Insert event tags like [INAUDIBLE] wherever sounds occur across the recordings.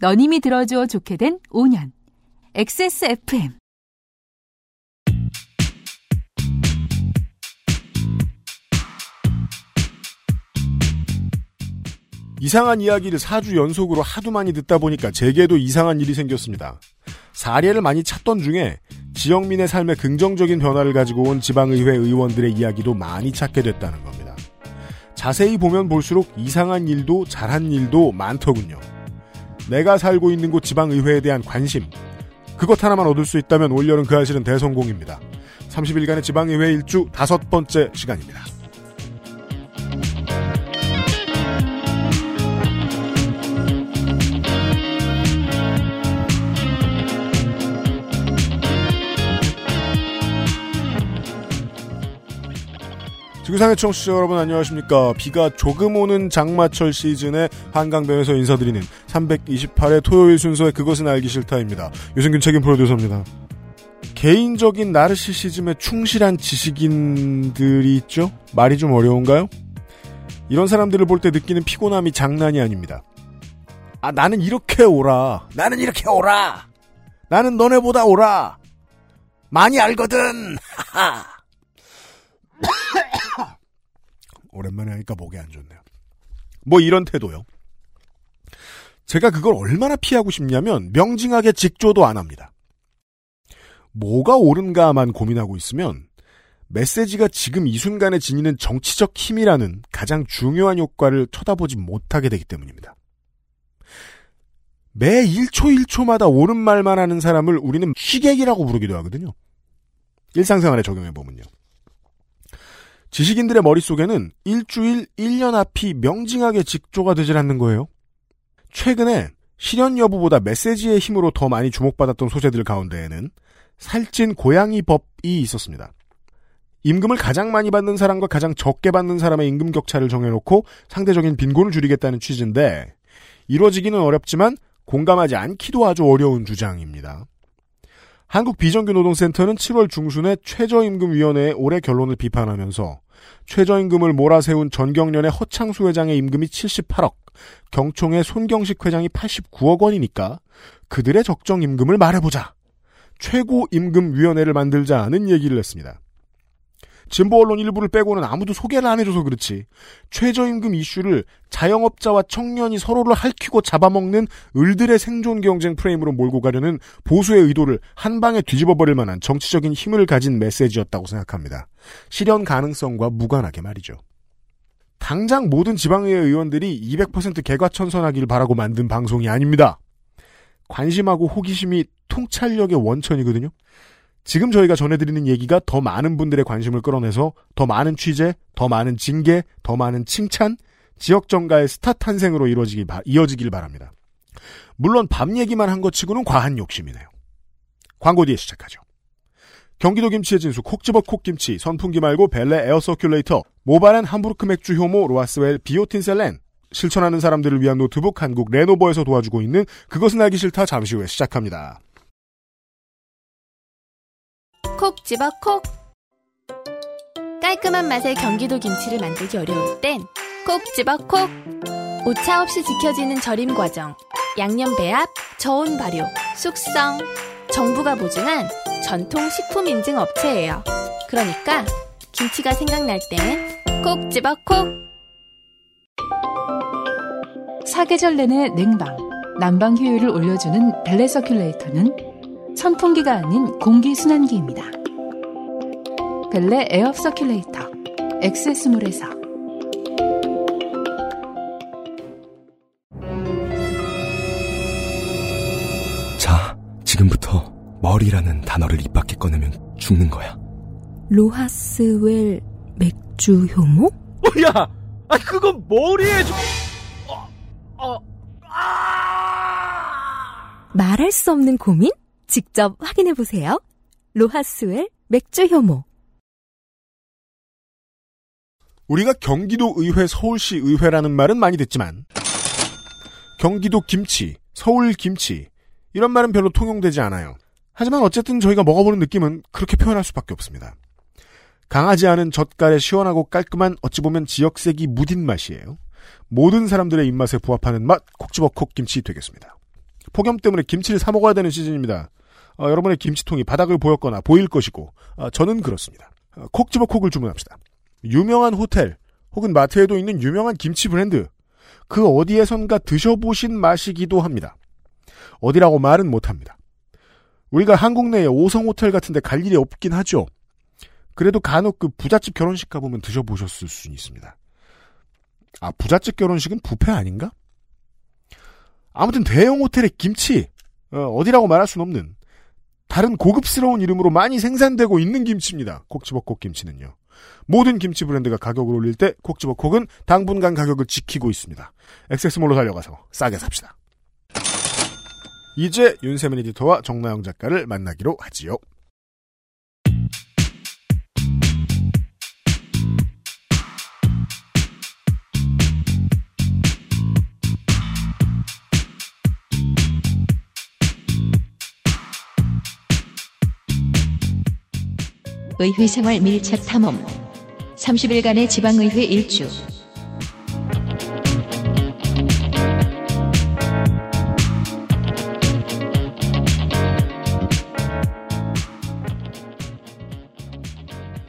너님이 들어줘 좋게 된 5년. XSFM. 이상한 이야기를 4주 연속으로 하도 많이 듣다 보니까 제게도 이상한 일이 생겼습니다. 사례를 많이 찾던 중에 지역민의 삶에 긍정적인 변화를 가지고 온 지방의회 의원들의 이야기도 많이 찾게 됐다는 겁니다. 자세히 보면 볼수록 이상한 일도 잘한 일도 많더군요. 내가 살고 있는 곳 지방의회에 대한 관심. 그것 하나만 얻을 수 있다면 올여름 그 아실은 대성공입니다. 30일간의 지방의회 일주 다섯 번째 시간입니다. 지구상의 청취자 여러분 안녕하십니까. 비가 조금 오는 장마철 시즌에 한강변에서 인사드리는 328회 토요일 순서의 그것은 알기 싫다입니다. 유승균 책임 프로듀서입니다. 개인적인 나르시시즘에 충실한 지식인들이 있죠? 말이 좀 어려운가요? 이런 사람들을 볼 때 느끼는 피곤함이 장난이 아닙니다. 아, 나는 이렇게 오라. 나는 이렇게 오라. 나는 너네보다 오라. 많이 알거든. [LAUGHS] 하하. [COUGHS] 오랜만에 하니까 목이 안 좋네요. 뭐 이런 태도요. 제가 그걸 얼마나 피하고 싶냐면 명징하게 직조도 안 합니다. 뭐가 옳은가만 고민하고 있으면 메시지가 지금 이 순간에 지니는 정치적 힘이라는 가장 중요한 효과를 쳐다보지 못하게 되기 때문입니다. 매 1초 1초마다 옳은 말만 하는 사람을 우리는 시객이라고 부르기도 하거든요. 일상생활에 적용해보면요. 지식인들의 머릿속에는 일주일, 1년 앞이 명징하게 직조가 되질 않는 거예요. 최근에 실현 여부보다 메시지의 힘으로 더 많이 주목받았던 소재들 가운데에는 살찐 고양이 법이 있었습니다. 임금을 가장 많이 받는 사람과 가장 적게 받는 사람의 임금 격차를 정해놓고 상대적인 빈곤을 줄이겠다는 취지인데 이루어지기는 어렵지만 공감하지 않기도 아주 어려운 주장입니다. 한국 비정규 노동센터는 7월 중순에 최저임금위원회의 올해 결론을 비판하면서 최저임금을 몰아세운 전경련의 허창수 회장의 임금이 78억, 경총의 손경식 회장이 89억 원이니까 그들의 적정 임금을 말해보자. 최고임금위원회를 만들자는 얘기를 했습니다. 진보 언론 일부를 빼고는 아무도 소개를 안 해줘서 그렇지. 최저임금 이슈를 자영업자와 청년이 서로를 핥히고 잡아먹는 을들의 생존 경쟁 프레임으로 몰고 가려는 보수의 의도를 한 방에 뒤집어버릴 만한 정치적인 힘을 가진 메시지였다고 생각합니다. 실현 가능성과 무관하게 말이죠. 당장 모든 지방의회 의원들이 200% 개과천선하기를 바라고 만든 방송이 아닙니다. 관심하고 호기심이 통찰력의 원천이거든요. 지금 저희가 전해드리는 얘기가 더 많은 분들의 관심을 끌어내서 더 많은 취재, 더 많은 징계, 더 많은 칭찬, 지역 정가의 스타 탄생으로 이루어지기, 이어지길 바랍니다. 물론 밤 얘기만 한 것 치고는 과한 욕심이네요. 광고 뒤에 시작하죠. 경기도 김치의 진수 콕집어 콕김치, 선풍기 말고 벨레 에어 서큘레이터, 모바란 함부르크 맥주 효모 로하스웰 비오틴 셀렌, 실천하는 사람들을 위한 노트북 한국 레노버에서 도와주고 있는 그것은 알기 싫다 잠시 후에 시작합니다. 콕 집어 콕. 깔끔한 맛의 경기도 김치를 만들기 어려울 땐 콕 집어 콕. 오차 없이 지켜지는 절임 과정 양념 배합, 저온 발효, 숙성. 정부가 보증한 전통 식품 인증 업체예요. 그러니까 김치가 생각날 땐 콕 집어 콕. 사계절 내내 냉방, 난방 효율을 올려주는 벨레 서큘레이터는 선풍기가 아닌 공기순환기입니다. 벨레 에어 circulator XS몰에서 자, 지금부터 머리라는 단어를 입 밖에 꺼내면 죽는 거야. 로하스웰 맥주 효모? 어, 야, 아 그건 머리에 좀... 어, 어, 아... 말할 수 없는 고민? 직접 확인해 보세요. 로하스웰 맥주 효모. 우리가 경기도 의회, 서울시 의회라는 말은 많이 듣지만 경기도 김치, 서울 김치 이런 말은 별로 통용되지 않아요. 하지만 어쨌든 저희가 먹어보는 느낌은 그렇게 표현할 수밖에 없습니다. 강하지 않은 젓갈에 시원하고 깔끔한 어찌 보면 지역색이 묻은 맛이에요. 모든 사람들의 입맛에 부합하는 맛 콕집어 콕김치 되겠습니다. 폭염 때문에 김치를 사 먹어야 되는 시즌입니다. 어, 여러분의 김치통이 바닥을 보였거나 보일 것이고 어, 저는 그렇습니다. 어, 콕 집어 콕을 주문합시다. 유명한 호텔 혹은 마트에도 있는 유명한 김치 브랜드 그 어디에선가 드셔보신 맛이기도 합니다. 어디라고 말은 못합니다. 우리가 한국 내에 5성 호텔 같은데 갈 일이 없긴 하죠. 그래도 간혹 그 부잣집 결혼식 가보면 드셔보셨을 수 있습니다. 아, 부잣집 결혼식은 부페 아닌가? 아무튼 대형 호텔의 김치, 어, 디라고 말할 순 없는 다른 고급스러운 이름으로 많이 생산되고 있는 김치입니다. 콕치버콕 김치는요. 모든 김치 브랜드가 가격을 올릴 때 콕치버콕은 당분간 가격을 지키고 있습니다. 액세스몰로 달려가서 싸게 삽시다. 이제 윤세민 에디터와 정나영 작가를 만나기로 하지요. 의회 생활 밀착 탐험 30일간의 지방의회 일주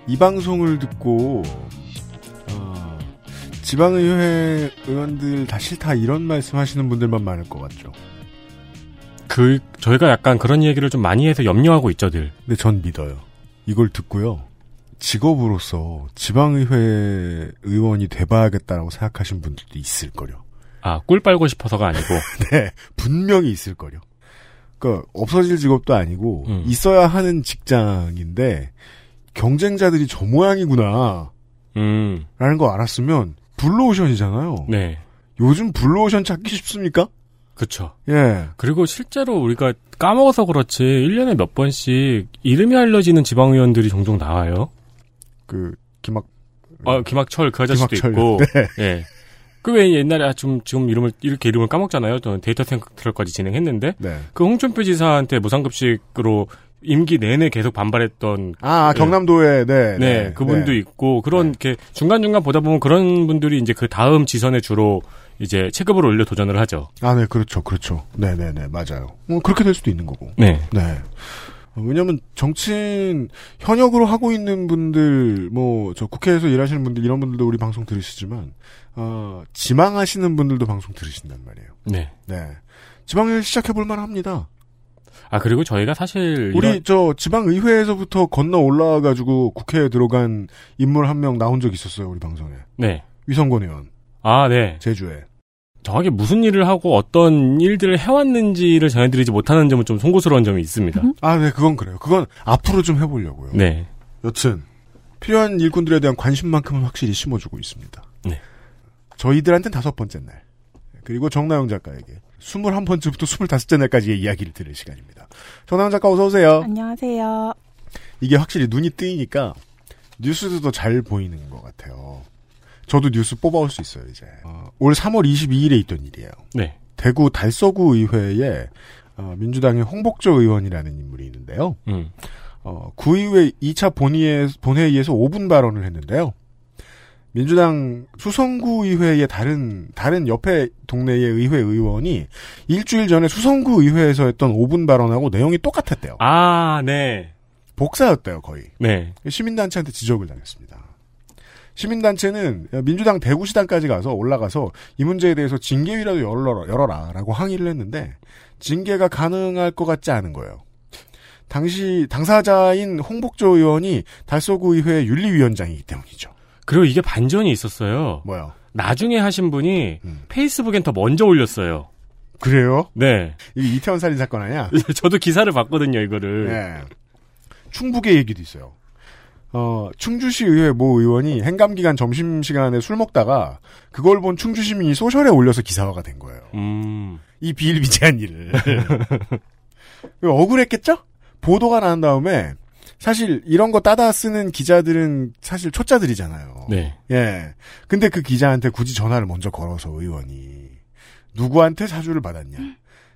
이 방송을 듣고 어, 지방의회 의원들 다 싫다 이런 말씀하시는 분들만 많을 것 같죠. 그 저희가 약간 그런 얘기를 좀 많이 해서 염려하고 있죠, 늘. 근데 전 믿어요. 이걸 듣고요. 직업으로서 지방의회 의원이 돼봐야겠다라고 생각하신 분들도 있을 거요. 아, 꿀 빨고 싶어서가 아니고. [LAUGHS] 네, 분명히 있을 거요. 그러니까 없어질 직업도 아니고 음. 있어야 하는 직장인데 경쟁자들이 저 모양이구나. 음. 라는 거 알았으면 블루오션이잖아요. 네. 요즘 블루오션 찾기 쉽습니까? 그쵸. 예. 그리고 실제로 우리가 까먹어서 그렇지, 1년에 몇 번씩 이름이 알려지는 지방 의원들이 종종 나와요. 그 김학 아, 김학철 그 아저씨도 김학철. 있고. [LAUGHS] 네. 예. 그왜 옛날에 아, 좀, 지금 이름을, 이렇게 이름을 까먹잖아요. 저는 데이터 센터까지 진행했는데. 네. 그 홍준표 지사한테 무상급식으로 임기 내내 계속 반발했던 아, 네. 경남도에 네. 네, 그분도 네. 있고 그런 이렇게 중간 중간 보다 보면 그런 분들이 이제 그 다음 지선에 주로 이제 체급을 올려 도전을 하죠. 아, 네, 그렇죠. 그렇죠. 네, 네, 네. 맞아요. 뭐 그렇게 될 수도 있는 거고. 네. 네. 어, 왜냐면 정치인 현역으로 하고 있는 분들 뭐 저 국회에서 일하시는 분들 이런 분들도 우리 방송 들으시지만 어 지망하시는 분들도 방송 들으신단 말이에요. 네. 네. 지방을 시작해 볼 만 합니다. 아 그리고 저희가 사실 우리 이런- 저 지방 의회에서부터 건너 올라와 가지고 국회에 들어간 인물 한 명 나온 적 있었어요, 우리 방송에. 네. 위성권 의원 아, 네. 제주에. 정확히 무슨 일을 하고 어떤 일들을 해왔는지를 전해드리지 못하는 점은 좀 송구스러운 점이 있습니다. 아, 네, 그건 그래요. 그건 앞으로 좀 해보려고요. 네. 여튼 필요한 일꾼들에 대한 관심만큼은 확실히 심어주고 있습니다. 네. 저희들한테는 다섯 번째 날 그리고 정나영 작가에게 21번째부터 25째 날까지의 이야기를 들을 시간입니다. 정나영 작가 어서 오세요. 안녕하세요. 이게 확실히 눈이 뜨이니까 뉴스도 더잘 보이는 것 같아요. 저도 뉴스 뽑아올 수 있어요 이제. 어, 올 3월 22일에 있던 일이에요. 네. 대구 달서구 의회에 어, 민주당의 홍복조 의원이라는 인물이 있는데요. 음. 어, 구의회 2차 본회의, 본회의에서 5분 발언을 했는데요. 민주당 수성구 의회의 다른, 다른 옆에 동네의 의회 의원이 일주일 전에 수성구 의회에서 했던 5분 발언하고 내용이 똑같았대요. 아, 네. 복사였대요, 거의. 네. 시민단체한테 지적을 당했습니다. 시민단체는 민주당 대구시당까지 가서 올라가서 이 문제에 대해서 징계위라도 열어라, 열어라 라고 항의를 했는데 징계가 가능할 것 같지 않은 거예요. 당시 당사자인 홍복조 의원이 달서구 의회 윤리위원장이기 때문이죠. 그리고 이게 반전이 있었어요. 뭐요? 나중에 하신 분이 음. 페이스북엔 더 먼저 올렸어요. 그래요? 네. 이게 이태원 살인 사건 아니야? [LAUGHS] 저도 기사를 봤거든요, 이거를. 네. 충북의 얘기도 있어요. 어, 충주시 의회 모 의원이 행감기간 점심시간에 술 먹다가 그걸 본 충주 시민이 소셜에 올려서 기사화가 된 거예요. 음. 이 비일비재한 일을. [LAUGHS] 억울했겠죠? 보도가 난 다음에 사실 이런 거 따다 쓰는 기자들은 사실 초짜들이잖아요. 네. 예. 근데 그 기자한테 굳이 전화를 먼저 걸어서 의원이 누구한테 사주를 받았냐.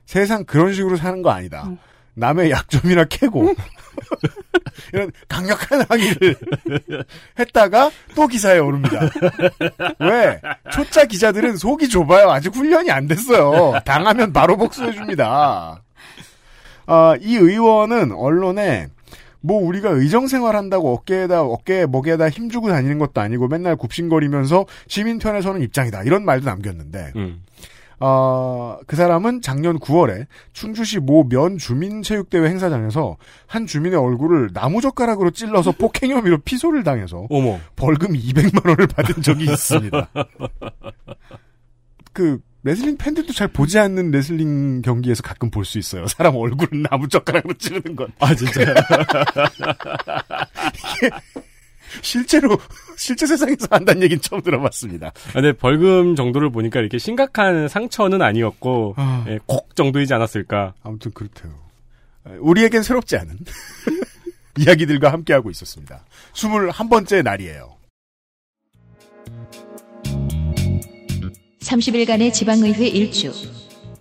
세상 그런 식으로 사는 거 아니다. 남의 약점이나 캐고 [LAUGHS] 이런 강력한 항의를 했다가 또 기사에 오릅니다. 왜? 초짜 기자들은 속이 좁아요. 아직 훈련이 안 됐어요. 당하면 바로 복수해 줍니다. 아, 이 의원은 언론에 뭐 우리가 의정 생활한다고 어깨에다 어깨에 목에다 힘 주고 다니는 것도 아니고 맨날 굽신거리면서 시민 편에서는 입장이다 이런 말도 남겼는데 음. 어, 그 사람은 작년 9월에 충주시 모 면 주민 체육대회 행사장에서 한 주민의 얼굴을 나무젓가락으로 찔러서 [LAUGHS] 폭행 혐의로 피소를 당해서 어머. 벌금 200만 원을 받은 적이 있습니다. [LAUGHS] 그 레슬링 팬들도 잘 보지 않는 레슬링 경기에서 가끔 볼 수 있어요. 사람 얼굴을 나무젓가락으로 찌르는 건. 아, 진짜. [LAUGHS] 실제로 실제 세상에서 한다는 얘기는 처음 들어봤습니다. 아, 근데 벌금 정도를 보니까 이렇게 심각한 상처는 아니었고, 아. 예, 콕 정도이지 않았을까. 아무튼 그렇대요. 우리에겐 새롭지 않은 [LAUGHS] 이야기들과 함께하고 있었습니다. 21번째 날이에요. 30일간의 지방의회 일주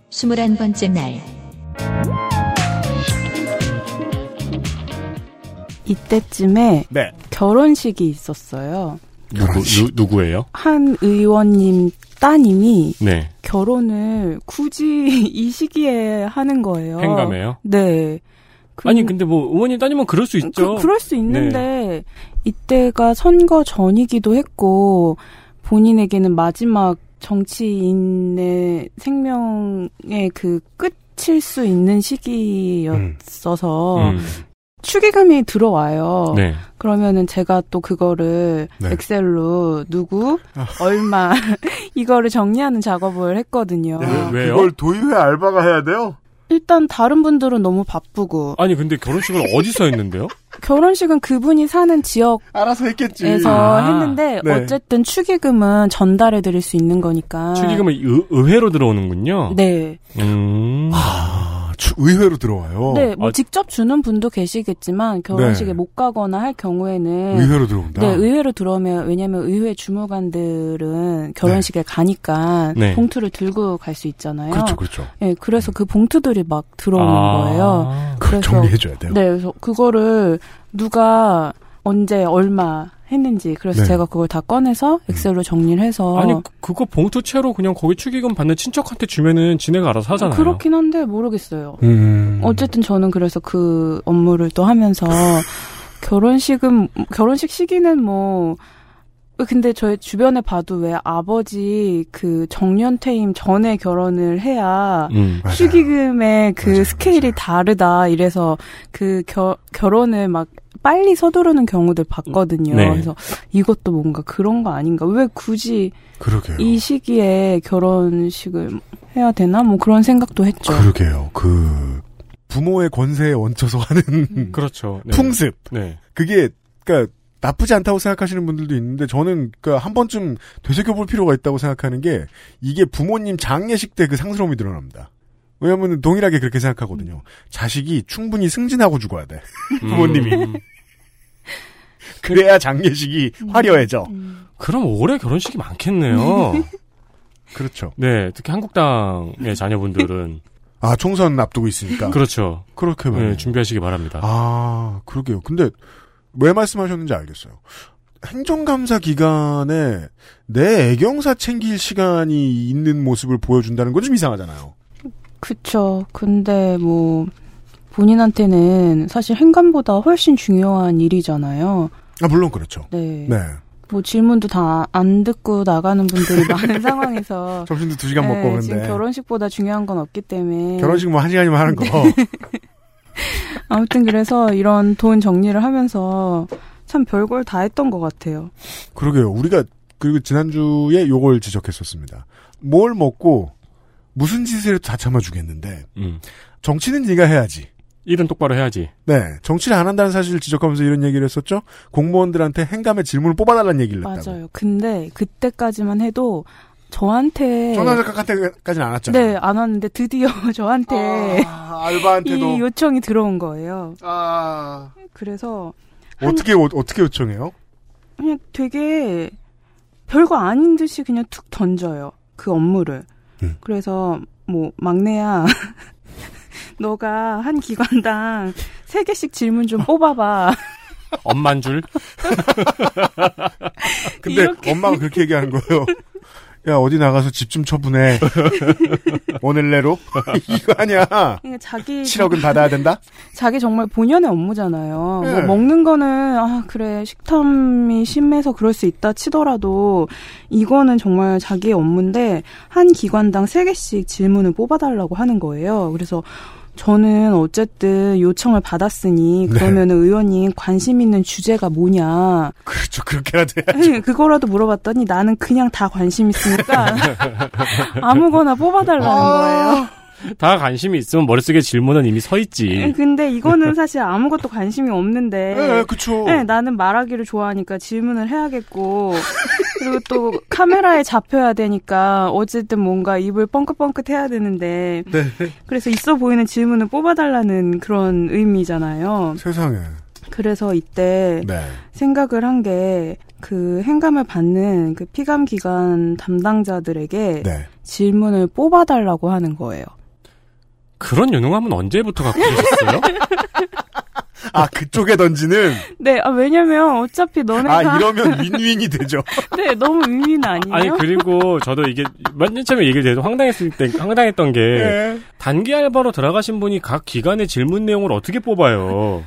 21번째 날 이때쯤에 네. 결혼식이 있었어요. 누구, 누, 누구 예요? 한 의원님 따님이 네. 결혼을 굳이 [LAUGHS] 이 시기에 하는 거예요. 행감해요? 네. 그- 아니, 근데 뭐, 의원님 따님은 그럴 수 있죠. 그, 럴수 있는데 이때가 선거 전이기도 했고 본인에게는 마지막 정치인의 생명의 그 끝일 수 있는 시기였어서 음. 축의금이 들어와요. 네. 그러면은 제가 또 그거를 네. 엑셀로 누구 아. 얼마 [LAUGHS] 이거를 정리하는 작업을 했거든요. 네. 왜요? 그걸 도의회 알바가 해야 돼요? 일단 다른 분들은 너무 바쁘고 아니, 근데 결혼식을 어디서 했는데요? [LAUGHS] 결혼식은 그분이 사는 지역에서 알아서 했겠지. 아. 했는데 네. 어쨌든 축의금은 전달해 드릴 수 있는 거니까. 축의금은 의, 의회로 들어오는군요. 네. 음. 아, 추- 의회로 들어와요. 네, 뭐 아. 직접 주는 분도 계시겠지만 결혼식에 네. 못 가거나 할 경우에는 의회로 들어온다. 네, 의회로 들어오면 왜냐면 의회 주무관들은 결혼식에 가니까 네. 봉투를 들고 갈 수 있잖아요. 그렇죠, 그렇죠. 네, 그래서 그 봉투들이 막 들어오는 아. 거예요. 그래서- 정리해줘야 돼요. 네, 그래서 그거를 누가 언제 얼마 했는지 그래서 네. 제가 그걸 다 꺼내서 엑셀로 정리를 해서 아니, 그- 그거 봉투 채로 그냥 거기 축의금 받는 친척한테 주면은 지네가 알아서 하잖아요. 그렇긴 한데 모르겠어요. 음. 어쨌든 저는 그래서 그 업무를 또 하면서 [LAUGHS] 결혼식은 결혼식 시기는 뭐 근데 저희 주변에 봐도 왜 아버지 그 정년 퇴임 전에 결혼을 해야 음. 축의금의 그 맞아요, 스케일이 맞아요. 다르다 이래서 그 겨, 결혼을 막 빨리 서두르는 경우들 봤거든요. 네. 그래서 이것도 뭔가 그런 거 아닌가? 왜 굳이 그러게요. 이 시기에 결혼식을 해야 되나? 뭐 그런 생각도 했죠. 그러게요. 그 부모의 권세에 얹혀서 하는 그렇죠. 네. 풍습. 네. 그게 그러니까 나쁘지 않다고 생각하시는 분들도 있는데 저는 그러니까 한 번쯤 되새겨볼 필요가 있다고 생각하는 게 이게 부모님 장례식 때 그 상스러움이 드러납니다. 왜냐하면 동일하게 그렇게 생각하거든요. 자식이 충분히 승진하고 죽어야 돼. [LAUGHS] 부모님이. 음. 그래야 장례식이 화려해져. 음. 그럼 올해 결혼식이 많겠네요. [LAUGHS] 그렇죠. 네, 특히 한국당의 자녀분들은 [LAUGHS] 아 총선 앞두고 있으니까. 그렇죠. 그렇게 네. 준비하시기 바랍니다. 아, 그러게요. 근데 왜 말씀하셨는지 알겠어요. 행정감사 기간에 내 애경사 챙길 시간이 있는 모습을 보여준다는 건 좀 이상하잖아요. 그쵸. 근데 뭐 본인한테는 사실 행감보다 훨씬 중요한 일이잖아요. 아, 물론 그렇죠. 네. 네. 뭐 질문도 다 안 듣고 나가는 분들이 [LAUGHS] 많은 상황에서 점심도 두 시간 네, 먹고 오는데. 지금 결혼식보다 중요한 건 없기 때문에 결혼식 뭐 한 시간이면 하는 거. [LAUGHS] 아무튼 그래서 이런 돈 정리를 하면서 참 별걸 다 했던 것 같아요. 그러게요. 우리가 그리고 지난주에 요걸 지적했었습니다. 뭘 먹고 무슨 짓을 해도 다 참아주겠는데 음. 정치는 네가 해야지. 일은 똑바로 해야지. 네, 정치를 안 한다는 사실을 지적하면서 이런 얘기를 했었죠. 공무원들한테 행감의 질문을 뽑아달라는 얘기를 했다고. 맞아요. 근데 그때까지만 해도 저한테 전화 작가한테까지는 안 왔잖아요. 네, 안 왔는데 드디어 [LAUGHS] 저한테 아, 알바한테도 이 요청이 들어온 거예요. 아 그래서 한- 어떻게 어, 어떻게 요청해요? 그냥 되게 별거 아닌 듯이 그냥 툭 던져요. 그 업무를. 음. 그래서 뭐 막내야 [LAUGHS] 너가 한 기관당 세 개씩 질문 좀 뽑아봐. 엄만 줄? [LAUGHS] 근데 이렇게- 엄마가 그렇게 얘기하는 거예요. 야 어디 나가서 집 좀 처분해. [LAUGHS] 오늘 내로 [LAUGHS] 이거 아니야. 그러니까 자기 7억은 받아야 된다. [LAUGHS] 자기 정말 본연의 업무잖아요. 네. 뭐 먹는 거는 아 그래 식탐이 심해서 그럴 수 있다 치더라도 이거는 정말 자기의 업무인데 한 기관당 세 개씩 질문을 뽑아달라고 하는 거예요. 그래서 저는 어쨌든 요청을 받았으니 네. 그러면 은 의원님 관심 있는 주제가 뭐냐 그렇죠. 그렇게라도 [LAUGHS] 해야죠. 네, 그거라도 물어봤더니 나는 그냥 다 관심 있으니까 [LAUGHS] 아무거나 뽑아달라는 거예요. 다 관심이 있으면 머릿속에 질문은 이미 서 있지. 근데 이거는 사실 아무것도 관심이 없는데 네, 그쵸. 네, 나는 말하기를 좋아하니까 질문을 해야겠고 그리고 또 카메라에 잡혀야 되니까 어쨌든 뭔가 입을 뻥긋뻥긋 해야 되는데 네. 그래서 있어 보이는 질문을 뽑아달라는 그런 의미잖아요. 세상에. 그래서 이때 네. 생각을 한 게 그 행감을 받는 그 피감 기관 담당자들에게 네. 질문을 뽑아달라고 하는 거예요. 그런 유능함은 언제부터 갖고 계셨어요? [LAUGHS] 아 그쪽에 던지는. 네, 아, 왜냐면 어차피 너네가 아 이러면 윈윈이 되죠. [LAUGHS] 네, 너무 의미는 아니에요. 아니 그리고 저도 이게 맨 처음에 얘기를 해도 황당했을 때 황당했던 게 네. 단기 알바로 들어가신 분이 각 기관의 질문 내용을 어떻게 뽑아요?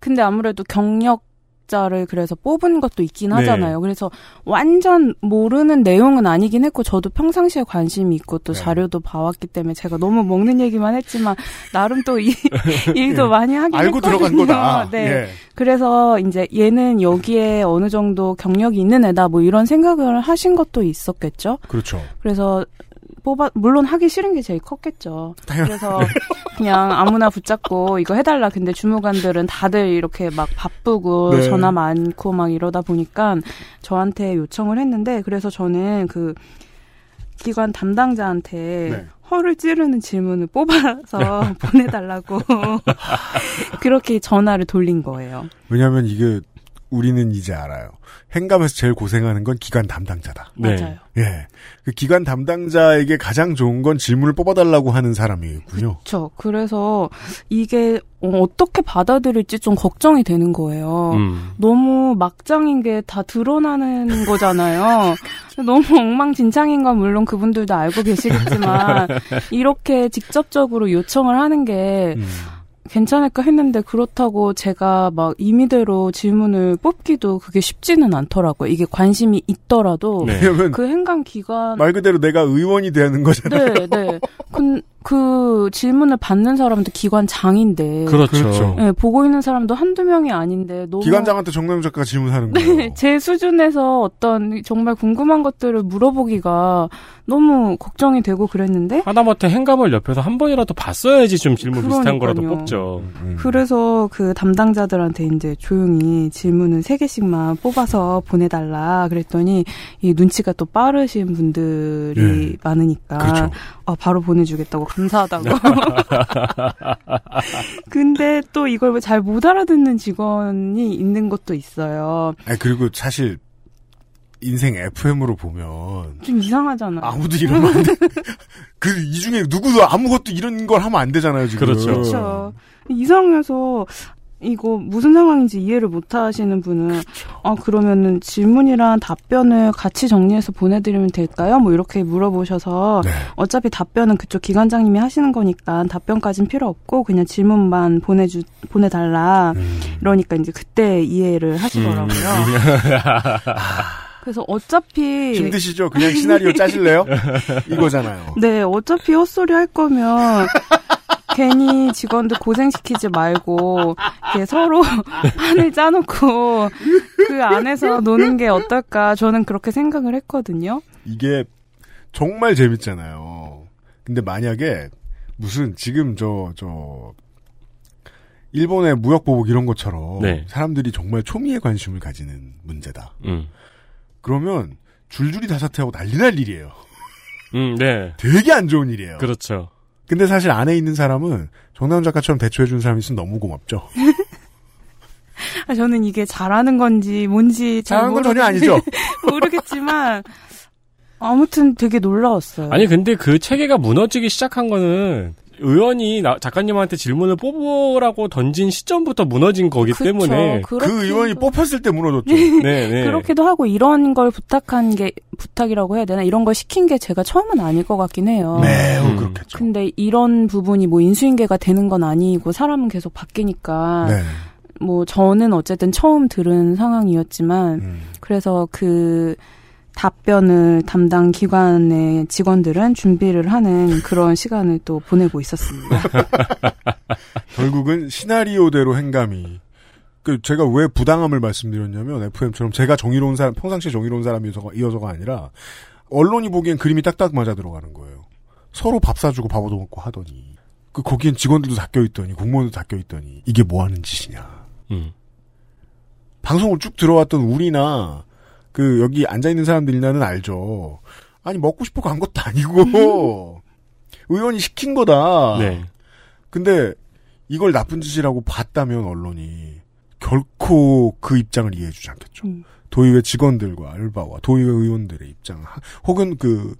근데 아무래도 경력 자를 그래서 뽑은 것도 있긴 네. 하잖아요. 그래서 완전 모르는 내용은 아니긴 했고 저도 평상시에 관심이 있고 또 네. 자료도 봐왔기 때문에 제가 너무 먹는 얘기만 했지만 [LAUGHS] 나름 또 이, [LAUGHS] 일도 많이 하긴 예. 알고 들어간 했거든요. 거다. [LAUGHS] 네. 예. 그래서 이제 얘는 여기에 어느 정도 경력이 있는 애다 뭐 이런 생각을 하신 것도 있었겠죠. 그렇죠. 그래서 뽑아 물론 하기 싫은 게 제일 컸겠죠. 그래서 그냥 아무나 붙잡고 이거 해달라. 근데 주무관들은 다들 이렇게 막 바쁘고 네. 전화 많고 막 이러다 보니까 저한테 요청을 했는데 그래서 저는 그 기관 담당자한테 네. 허를 찌르는 질문을 뽑아서 [LAUGHS] 보내달라고 [LAUGHS] 그렇게 전화를 돌린 거예요. 왜냐하면 이게 우리는 이제 알아요. 행감에서 제일 고생하는 건 기관 담당자다. 네. 맞아요. 예. 그 기관 담당자에게 가장 좋은 건 질문을 뽑아달라고 하는 사람이군요. 그렇죠. 그래서 이게 어, 어떻게 받아들일지 좀 걱정이 되는 거예요. 음. 너무 막장인 게 다 드러나는 거잖아요. [LAUGHS] 너무 엉망진창인 건 물론 그분들도 알고 계시겠지만 [LAUGHS] 이렇게 직접적으로 요청을 하는 게 음. 괜찮을까 했는데 그렇다고 제가 막 임의대로 질문을 뽑기도 그게 쉽지는 않더라고요. 이게 관심이 있더라도 네. [LAUGHS] 왜냐면 그 행감 기관 말 그대로 내가 의원이 되는 거잖아요. 네, 네. 그, 그 질문을 받는 사람도 기관장인데 그렇죠. 그렇죠. 네, 보고 있는 사람도 한두 명이 아닌데 너무 기관장한테 정나영 작가가 질문하는 거예요. 네, [LAUGHS] 제 수준에서 어떤 정말 궁금한 것들을 물어보기가 너무 걱정이 되고 그랬는데 하다못해 행감을 옆에서 한 번이라도 봤어야지 좀 질문 비슷한 거라도 그러니까요. 뽑죠. 음. 그래서 그 담당자들한테 이제 조용히 질문은 세 개씩만 뽑아서 보내달라 그랬더니 이 눈치가 또 빠르신 분들이 예. 많으니까 그렇죠. 아, 바로 보내주겠다고 감사하다고. [LAUGHS] 근데 또 이걸 잘못 알아듣는 직원이 있는 것도 있어요. 아 그리고 사실 인생 FM으로 보면 좀 이상하잖아. 아무도 이러면 안 돼. [LAUGHS] 그이 중에 누구도 아무것도 이런 걸 하면 안 되잖아요 지금. 그렇죠. 그렇죠. 이상해서 이거 무슨 상황인지 이해를 못 하시는 분은 아 그러면은 질문이랑 답변을 같이 정리해서 보내드리면 될까요? 뭐 이렇게 물어보셔서 네. 어차피 답변은 그쪽 기관장님이 하시는 거니까 답변까진 필요 없고 그냥 질문만 보내주 보내달라 음. 이러니까 이제 그때 이해를 하시더라고요. 음. [LAUGHS] 그래서 어차피 힘드시죠? 그냥 시나리오 짜실래요? [LAUGHS] 이거잖아요. 네, 어차피 헛소리 할 거면 괜히 직원들 고생시키지 말고 이렇게 서로 [LAUGHS] 판을 짜놓고 그 안에서 노는 게 어떨까 저는 그렇게 생각을 했거든요. 이게 정말 재밌잖아요. 근데 만약에 무슨 지금 저저 일본의 무역 보복 이런 것처럼 네. 사람들이 정말 초미의 관심을 가지는 문제다. 음. 그러면 줄줄이 다 사퇴하고 난리 날 일이에요. 음, 네. 되게 안 좋은 일이에요. 그렇죠. 근데 사실 안에 있는 사람은 정나훈 작가처럼 대처해준 사람이 있으면 너무 고맙죠. [LAUGHS] 아, 저는 이게 잘하는 건지 뭔지 잘 잘하는 건 전혀 아니죠. [LAUGHS] 모르겠지만 아무튼 되게 놀라웠어요. 아니 근데 그 체계가 무너지기 시작한 거는 의원이 나- 작가님한테 질문을 뽑으라고 던진 시점부터 무너진 거기 그쵸. 때문에 그 의원이 뽑혔을 때 무너졌죠. 네, 네. 그렇기도 하고 이런 걸 부탁한 게 부탁이라고 해야 되나 이런 걸 시킨 게 제가 처음은 아닐 것 같긴 해요. 매우 음. 그렇겠죠. 근데 이런 부분이 뭐 인수인계가 되는 건 아니고 사람은 계속 바뀌니까 네. 뭐 저는 어쨌든 처음 들은 상황이었지만 음. 그래서 그 답변을 담당 기관의 직원들은 준비를 하는 그런 시간을 또 보내고 있었습니다. [LAUGHS] 결국은 시나리오대로 행감이 그 제가 왜 부당함을 말씀드렸냐면 FM처럼 제가 정의로운 사람 평상시에 정의로운 사람이어서가 이어서가 아니라 언론이 보기엔 그림이 딱딱 맞아 들어가는 거예요. 서로 밥 사주고 밥 얻어먹고 하더니 그 거기엔 직원들도 다 껴있더니 공무원도 다 껴있더니 이게 뭐 하는 짓이냐. 음. 방송을 쭉 들어왔던 우리나 그 여기 앉아 있는 사람들이나는 알죠. 아니 먹고 싶어 간 것도 아니고 [LAUGHS] 의원이 시킨 거다. 네. 근데 이걸 나쁜 짓이라고 봤다면 언론이 결코 그 입장을 이해해 주지 않겠죠. 음. 도의회 직원들과 알바와 도의회 의원들의 입장, 하- 혹은 그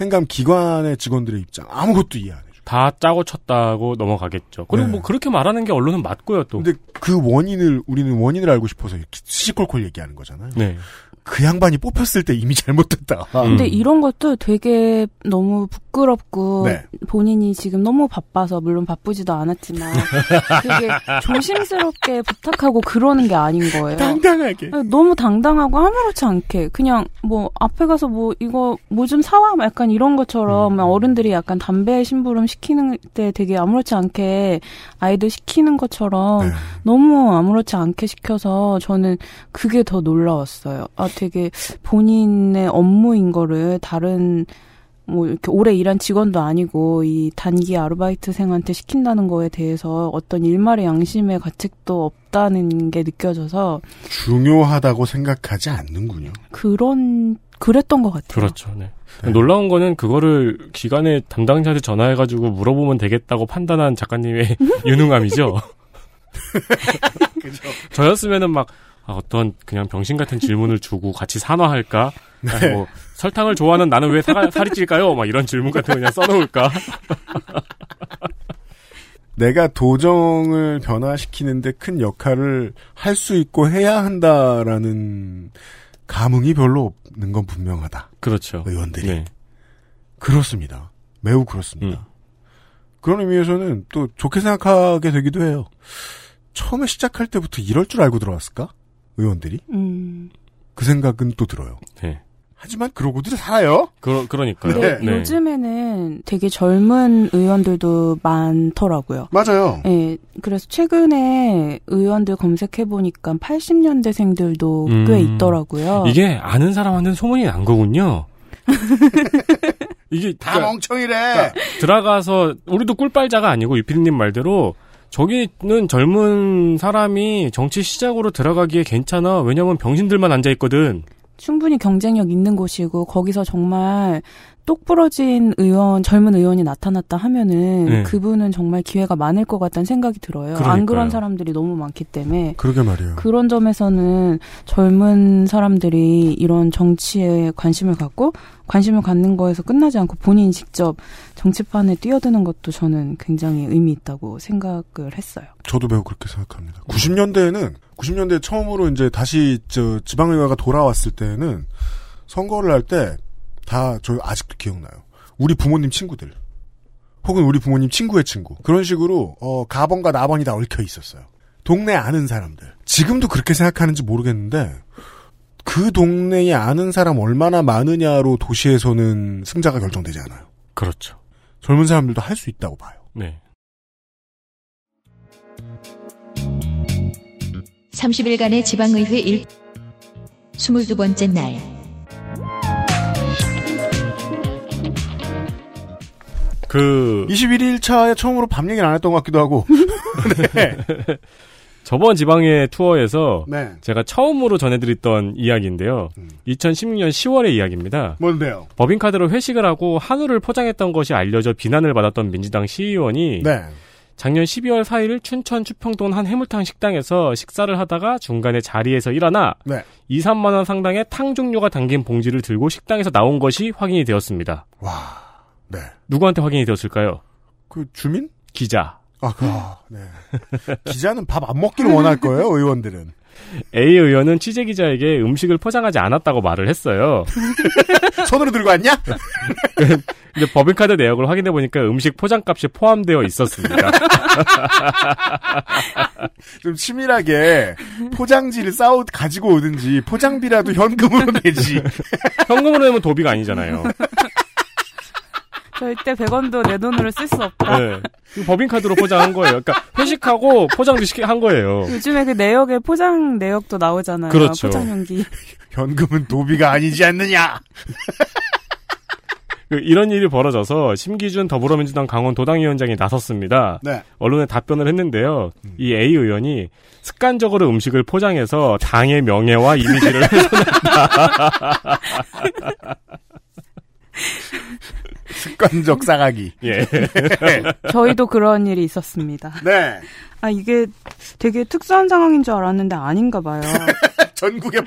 행감 기관의 직원들의 입장 아무것도 이해 안 해줘. 다 짜고 쳤다고 넘어가겠죠. 그리고 네. 뭐 그렇게 말하는 게 언론은 맞고요, 또. 근데 그 원인을 우리는 원인을 알고 싶어서 이렇게 시시콜콜 얘기하는 거잖아요. 네. 그 양반이 뽑혔을 때 이미 잘못됐다. 근데 음. 이런 것도 되게 너무 부끄럽고 네. 본인이 지금 너무 바빠서 물론 바쁘지도 않았지만 [LAUGHS] 되게 조심스럽게 부탁하고 그러는 게 아닌 거예요. 당당하게. 너무 당당하고 아무렇지 않게 그냥 뭐 앞에 가서 뭐 이거 뭐 좀 사와 막 약간 이런 것처럼 막 어른들이 약간 담배 심부름 시키는 때 되게 아무렇지 않게 아이들 시키는 것처럼 네. 너무 아무렇지 않게 시켜서 저는 그게 더 놀라웠어요. 아 되게 본인의 업무인 거를 다른 뭐 이렇게 오래 일한 직원도 아니고 이 단기 아르바이트생한테 시킨다는 거에 대해서 어떤 일말의 양심의 가책도 없다는 게 느껴져서 중요하다고 생각하지 않는군요. 그런 그랬던 것 같아요. 그렇죠. 네. 네. 놀라운 거는 그거를 기관의 담당자한테 전화해가지고 물어보면 되겠다고 판단한 작가님의 [LAUGHS] 유능함이죠. [LAUGHS] 저였으면은 막 아, 어떤 그냥 병신 같은 질문을 주고 같이 산화할까? 아니, 뭐 설탕을 좋아하는 나는 왜 사, 살이 찔까요? 막 이런 질문 같은 거 그냥 써놓을까? [LAUGHS] 내가 도정을 변화시키는데 큰 역할을 할 수 있고 해야 한다라는 감흥이 별로 없는 건 분명하다. 그렇죠. 의원들이. 네. 그렇습니다. 매우 그렇습니다. 음. 그런 의미에서는 또 좋게 생각하게 되기도 해요. 처음에 시작할 때부터 이럴 줄 알고 들어왔을까? 의원들이? 음. 그 생각은 또 들어요. 네. 하지만 그러고들 살아요. 그러, 그러니까요. 근데 네. 요즘에는 되게 젊은 의원들도 많더라고요. 맞아요. 예, 그래서 최근에 의원들 검색해 보니까 80년대생들도 음. 꽤 있더라고요. 이게 아는 사람한테는 소문이 난 거군요. 이게 [LAUGHS] 다 그러니까 멍청이래. 들어가서 우리도 꿀빨자가 아니고 유피디님 말대로 저기는 젊은 사람이 정치 시작으로 들어가기에 괜찮아. 왜냐면 병신들만 앉아 있거든. 충분히 경쟁력 있는 곳이고 거기서 정말 똑부러진 의원, 젊은 의원이 나타났다 하면은 네. 그분은 정말 기회가 많을 것 같다는 생각이 들어요. 안 그러니까요. 그런 사람들이 너무 많기 때문에 그러게 말이에요. 그런 점에서는 젊은 사람들이 이런 정치에 관심을 갖고 관심을 갖는 거에서 끝나지 않고 본인이 직접 정치판에 뛰어드는 것도 저는 굉장히 의미 있다고 생각을 했어요. 저도 매우 그렇게 생각합니다. 90년대에는 90년대 처음으로 이제 다시 저 지방의회가 돌아왔을 때는 선거를 할 때 다 저 아직도 기억나요. 우리 부모님 친구들 혹은 우리 부모님 친구의 친구 그런 식으로 어 가번과 나번이 다 얽혀 있었어요. 동네 아는 사람들 지금도 그렇게 생각하는지 모르겠는데 그 동네에 아는 사람 얼마나 많으냐로 도시에서는 승자가 결정되지 않아요. 그렇죠. 젊은 사람들도 할 수 있다고 봐요. 네. 30일간의 지방의회 일 22번째 날 그 21일차에 처음으로 밤 얘기를 안 했던 것 같기도 하고. [LAUGHS] 네. [LAUGHS] 저번 지방의 투어에서 네. 제가 처음으로 전해드렸던 이야기인데요. 음. 2016년 10월의 이야기입니다. 뭔데요? 법인카드로 회식을 하고 한우를 포장했던 것이 알려져 비난을 받았던 민주당 시의원이 네. 작년 12월 4일 춘천 추평동 한 해물탕 식당에서 식사를 하다가 중간에 자리에서 일어나 네. 2, 3만 원 상당의 탕 종류가 담긴 봉지를 들고 식당에서 나온 것이 확인이 되었습니다. 와. 네. 누구한테 확인이 되었을까요? 그 주민? 기자. 아, 그, 네. 기자는 밥 안 먹기를 원할 거예요, 의원들은. A 의원은 취재 기자에게 음식을 포장하지 않았다고 말을 했어요. [LAUGHS] 손으로 들고 왔냐? [LAUGHS] 근데 법인카드 내역을 확인해 보니까 음식 포장값이 포함되어 있었습니다. [LAUGHS] 좀 치밀하게 포장지를 싸우 가지고 오든지 포장비라도 현금으로 내지. 현금으로 내면 도비가 아니잖아요. 절대 100원도 내 돈으로 쓸 수 없다. 네. 그 법인카드로 포장한 거예요. 그러니까 회식하고 포장도 시키 한 거예요. 요즘에 그 내역에 포장 내역도 나오잖아요. 그렇죠. 포장 용기. [LAUGHS] 현금은 도비가 아니지 않느냐. [LAUGHS] 그 이런 일이 벌어져서 심기준 더불어민주당 강원 도당위원장이 나섰습니다. 네. 언론에 답변을 했는데요. 이 A 의원이 습관적으로 음식을 포장해서 당의 명예와 이미지를 훼손했다. [LAUGHS] 습관적 싸가기. [LAUGHS] 예. [LAUGHS] 저희도 그런 일이 있었습니다. 네. 아 이게 되게 특수한 상황인 줄 알았는데 아닌가 봐요. [LAUGHS] 전국에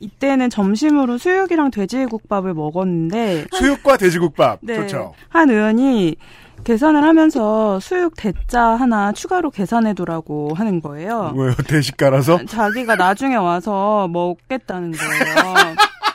이때는 점심으로 수육이랑 돼지국밥을 먹었는데 수육과 돼지국밥. 네. 좋죠. 한 의원이 계산을 하면서 수육 대짜 하나 추가로 계산해두라고 하는 거예요. 왜요? 대식가라서? 자기가 나중에 와서 먹겠다는 거예요.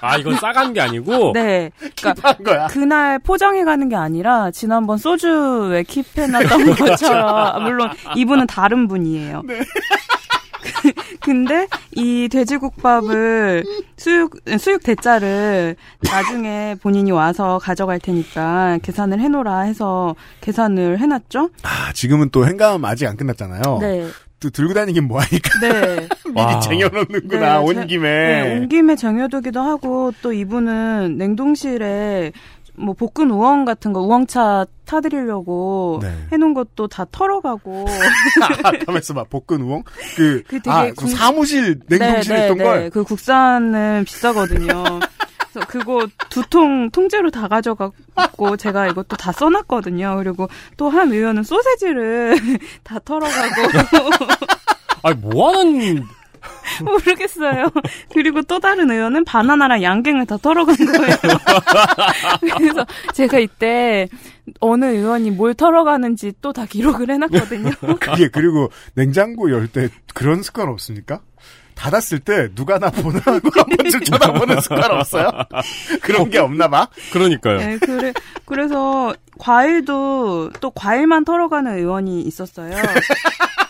아, 이건 싸간 게 아니고? [LAUGHS] 네. 그러니까 한 거야. 그날 포장해 가는 게 아니라 지난번 소주에 킵해놨던 [LAUGHS] 것처럼 아, 물론 이분은 다른 분이에요. [LAUGHS] 근데 이 돼지국밥을 수육 수육 대짜를 나중에 본인이 와서 가져갈 테니까 계산을 해놓으라 해서 계산을 해놨죠. 아, 지금은 또 행감 아직 안 끝났잖아요. 네. 또 들고 다니긴 뭐하니까. 네. [LAUGHS] 미리 쟁여놓는구나, 온 제- 김에. 네, 온 김에 쟁여두기도 하고 또 이분은 냉동실에 뭐 볶은 우엉 같은 거 우엉차 타드리려고 네. 해놓은 것도 다 털어가고 [LAUGHS] 아, 가만있어 봐. 볶은 우엉? 그, 그 되게 아, 그 궁- 사무실 냉동실에 네, 있던 네, 걸. 네. 그 국산은 비싸거든요. 그래서 그거 두 통 통째로 다 가져갔고 제가 이것도 다 써놨거든요. 그리고 또 한 의원은 소세지를 [LAUGHS] 다 털어가고 [LAUGHS] 아니, 뭐 하는, [LAUGHS] 모르겠어요. 그리고 또 다른 의원은 바나나랑 양갱을 다 털어간 거예요. 그래서 제가 이때 어느 의원이 뭘 털어가는지 또 다 기록을 해놨거든요. 그게, 그리고 냉장고 열 때 그런 습관 없습니까? 닫았을 때 누가 나 보나 하고 한 번쯤 쳐다보는 [LAUGHS] 습관 없어요? 그런 게 없나 봐? 그러니까요. 네, 그래, 그래서 과일도 또 과일만 털어가는 의원이 있었어요. [LAUGHS]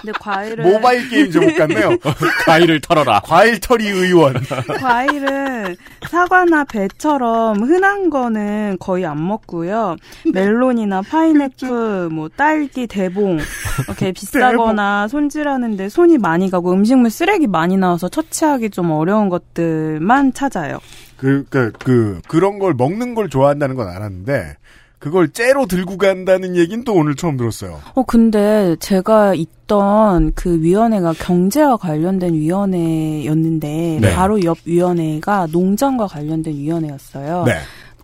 근데 과일을 모바일 게임 제목 같네요. [LAUGHS] 과일을 털어라. 과일 털이 의원. 과일은 사과나 배처럼 흔한 거는 거의 안 먹고요. 멜론이나 파인애플, 뭐 딸기, 대봉 이렇게 [LAUGHS] 비싸거나 손질하는데 손이 많이 가고 음식물 쓰레기 많이 나와서 처치하기 좀 어려운 것들만 찾아요. 그, 그, 그, 그런 걸 먹는 걸 좋아한다는 건 알았는데, 그걸 째로 들고 간다는 얘기는 또 오늘 처음 들었어요. 어, 근데 제가 있던 그 위원회가 경제와 관련된 위원회였는데, 네. 바로 옆 위원회가 농장과 관련된 위원회였어요. 네.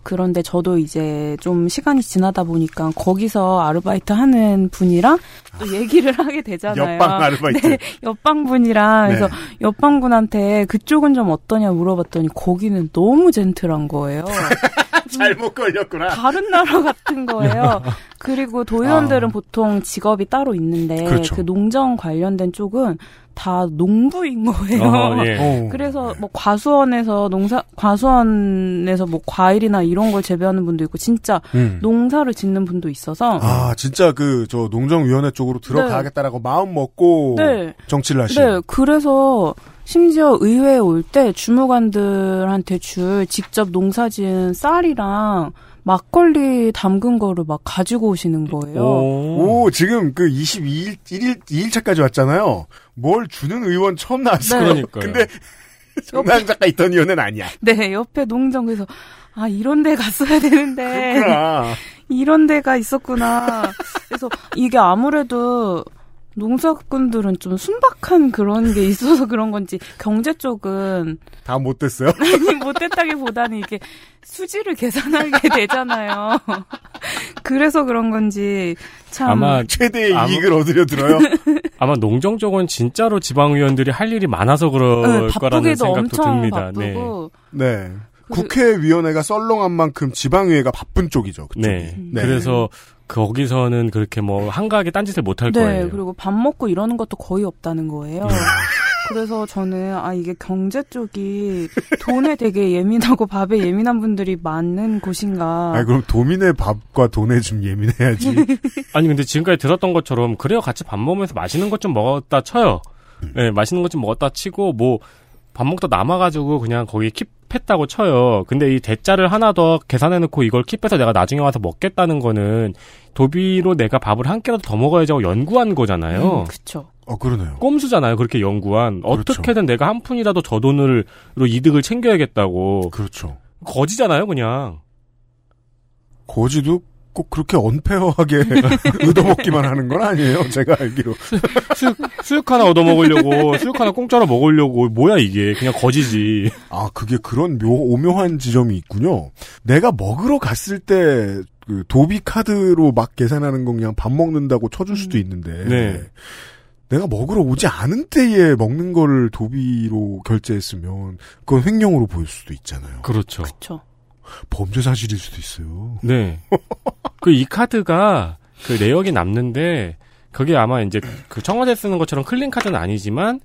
그런데 저도 이제 좀 시간이 지나다 보니까 거기서 아르바이트 하는 분이랑 또 얘기를 하게 되잖아요. 옆방 아르바이트. 네, 옆방 분이랑 그래서 네. 옆방 분한테 그쪽은 좀 어떠냐 물어봤더니 거기는 너무 젠틀한 거예요. [LAUGHS] 잘못 걸렸구나. 다른 나라 같은 거예요. [LAUGHS] 그리고 도의원들은 아. 보통 직업이 따로 있는데 그렇죠. 그 농정 관련된 쪽은 다 농부인 거예요. [LAUGHS] 어, 예. 어. 그래서 뭐 과수원에서 농사 과수원에서 뭐 과일이나 이런 걸 재배하는 분도 있고 진짜 음. 농사를 짓는 분도 있어서 아, 진짜 그, 저, 농정위원회 쪽으로 들어가겠다라고 마음 먹고, 네. 정치를 하시는. 네, 그래서 심지어 의회에 올 때 주무관들한테 줄 직접 농사 지은 쌀이랑 막걸리 담근 거를 막 가지고 오시는 거예요. 오. 오, 지금 그 22일, 1일, 2일차까지 왔잖아요. 뭘 주는 의원 처음 나왔어요. 네. 그러니까요. 근데, 정당 작가 있던 의원은 아니야. 네, 옆에 농장 그래서 아 이런 데 갔어야 되는데 그렇구나. 이런 데가 있었구나. 그래서 이게 아무래도 농사꾼들은 좀 순박한 그런 게 있어서 그런 건지 경제 쪽은 다 못됐어요? [LAUGHS] 아니 못됐다기보다는 이게 수지를 계산하게 [LAUGHS] 되잖아요. 그래서 그런 건지 참 아마 최대의 아무- 이익을 얻으려 들어요. [LAUGHS] 아마 농정 쪽은 진짜로 지방 의원들이 할 일이 많아서 그럴 네, 거라는 생각도 엄청 듭니다. 네. 바쁘고 네. 국회위원회가 썰렁한 만큼 지방의회가 바쁜 쪽이죠. 그쪽이. 네. 그래서 거기서는 그렇게 뭐 한가하게 딴짓을 못할 네, 거예요. 그리고 밥 먹고 이러는 것도 거의 없다는 거예요. 그래서 저는 아 이게 경제 쪽이 돈에 되게 예민하고 밥에 예민한 분들이 많은 곳인가. 아니 그럼 도민의 밥과 돈에 좀 예민해야지. [LAUGHS] 아니 근데 지금까지 들었던 것처럼 그래요 같이 밥 먹으면서 맛있는 것 좀 먹었다 쳐요. 네, 맛있는 것 좀 먹었다 치고 뭐 밥 먹다 남아가지고 그냥 거기 킵했다고 쳐요. 근데 이 대짜를 하나 더 계산해놓고 이걸 킵해서 내가 나중에 와서 먹겠다는 거는 도비로 내가 밥을 한 끼라도 더 먹어야지 하고 연구한 거잖아요. 음, 그쵸. 어 그러네요. 꼼수잖아요. 그렇게 연구한 그렇죠. 어떻게든 내가 한 푼이라도 저 돈으로 이득을 챙겨야겠다고. 그렇죠. 거지잖아요, 그냥. 거지도 꼭 그렇게 언페어하게 [LAUGHS] 얻어먹기만 하는 건 아니에요. 제가 알기로. [LAUGHS] 수육, 수육 하나 얻어먹으려고, 수육 하나 공짜로 먹으려고, 뭐야 이게. 그냥 거지지. 아 그게 그런 묘 오묘한 지점이 있군요. 내가 먹으러 갔을 때. 그 도비 카드로 막 계산하는 건 그냥 밥 먹는다고 쳐줄 수도 있는데 네. 내가 먹으러 오지 않은 때에 먹는 거를 도비로 결제했으면 그건 횡령으로 보일 수도 있잖아요. 그렇죠. 그쵸. 범죄 사실일 수도 있어요. 네. [LAUGHS] 그 이 카드가 그 내역이 남는데 그게 아마 이제 그 청와대 쓰는 것처럼 클린 카드는 아니지만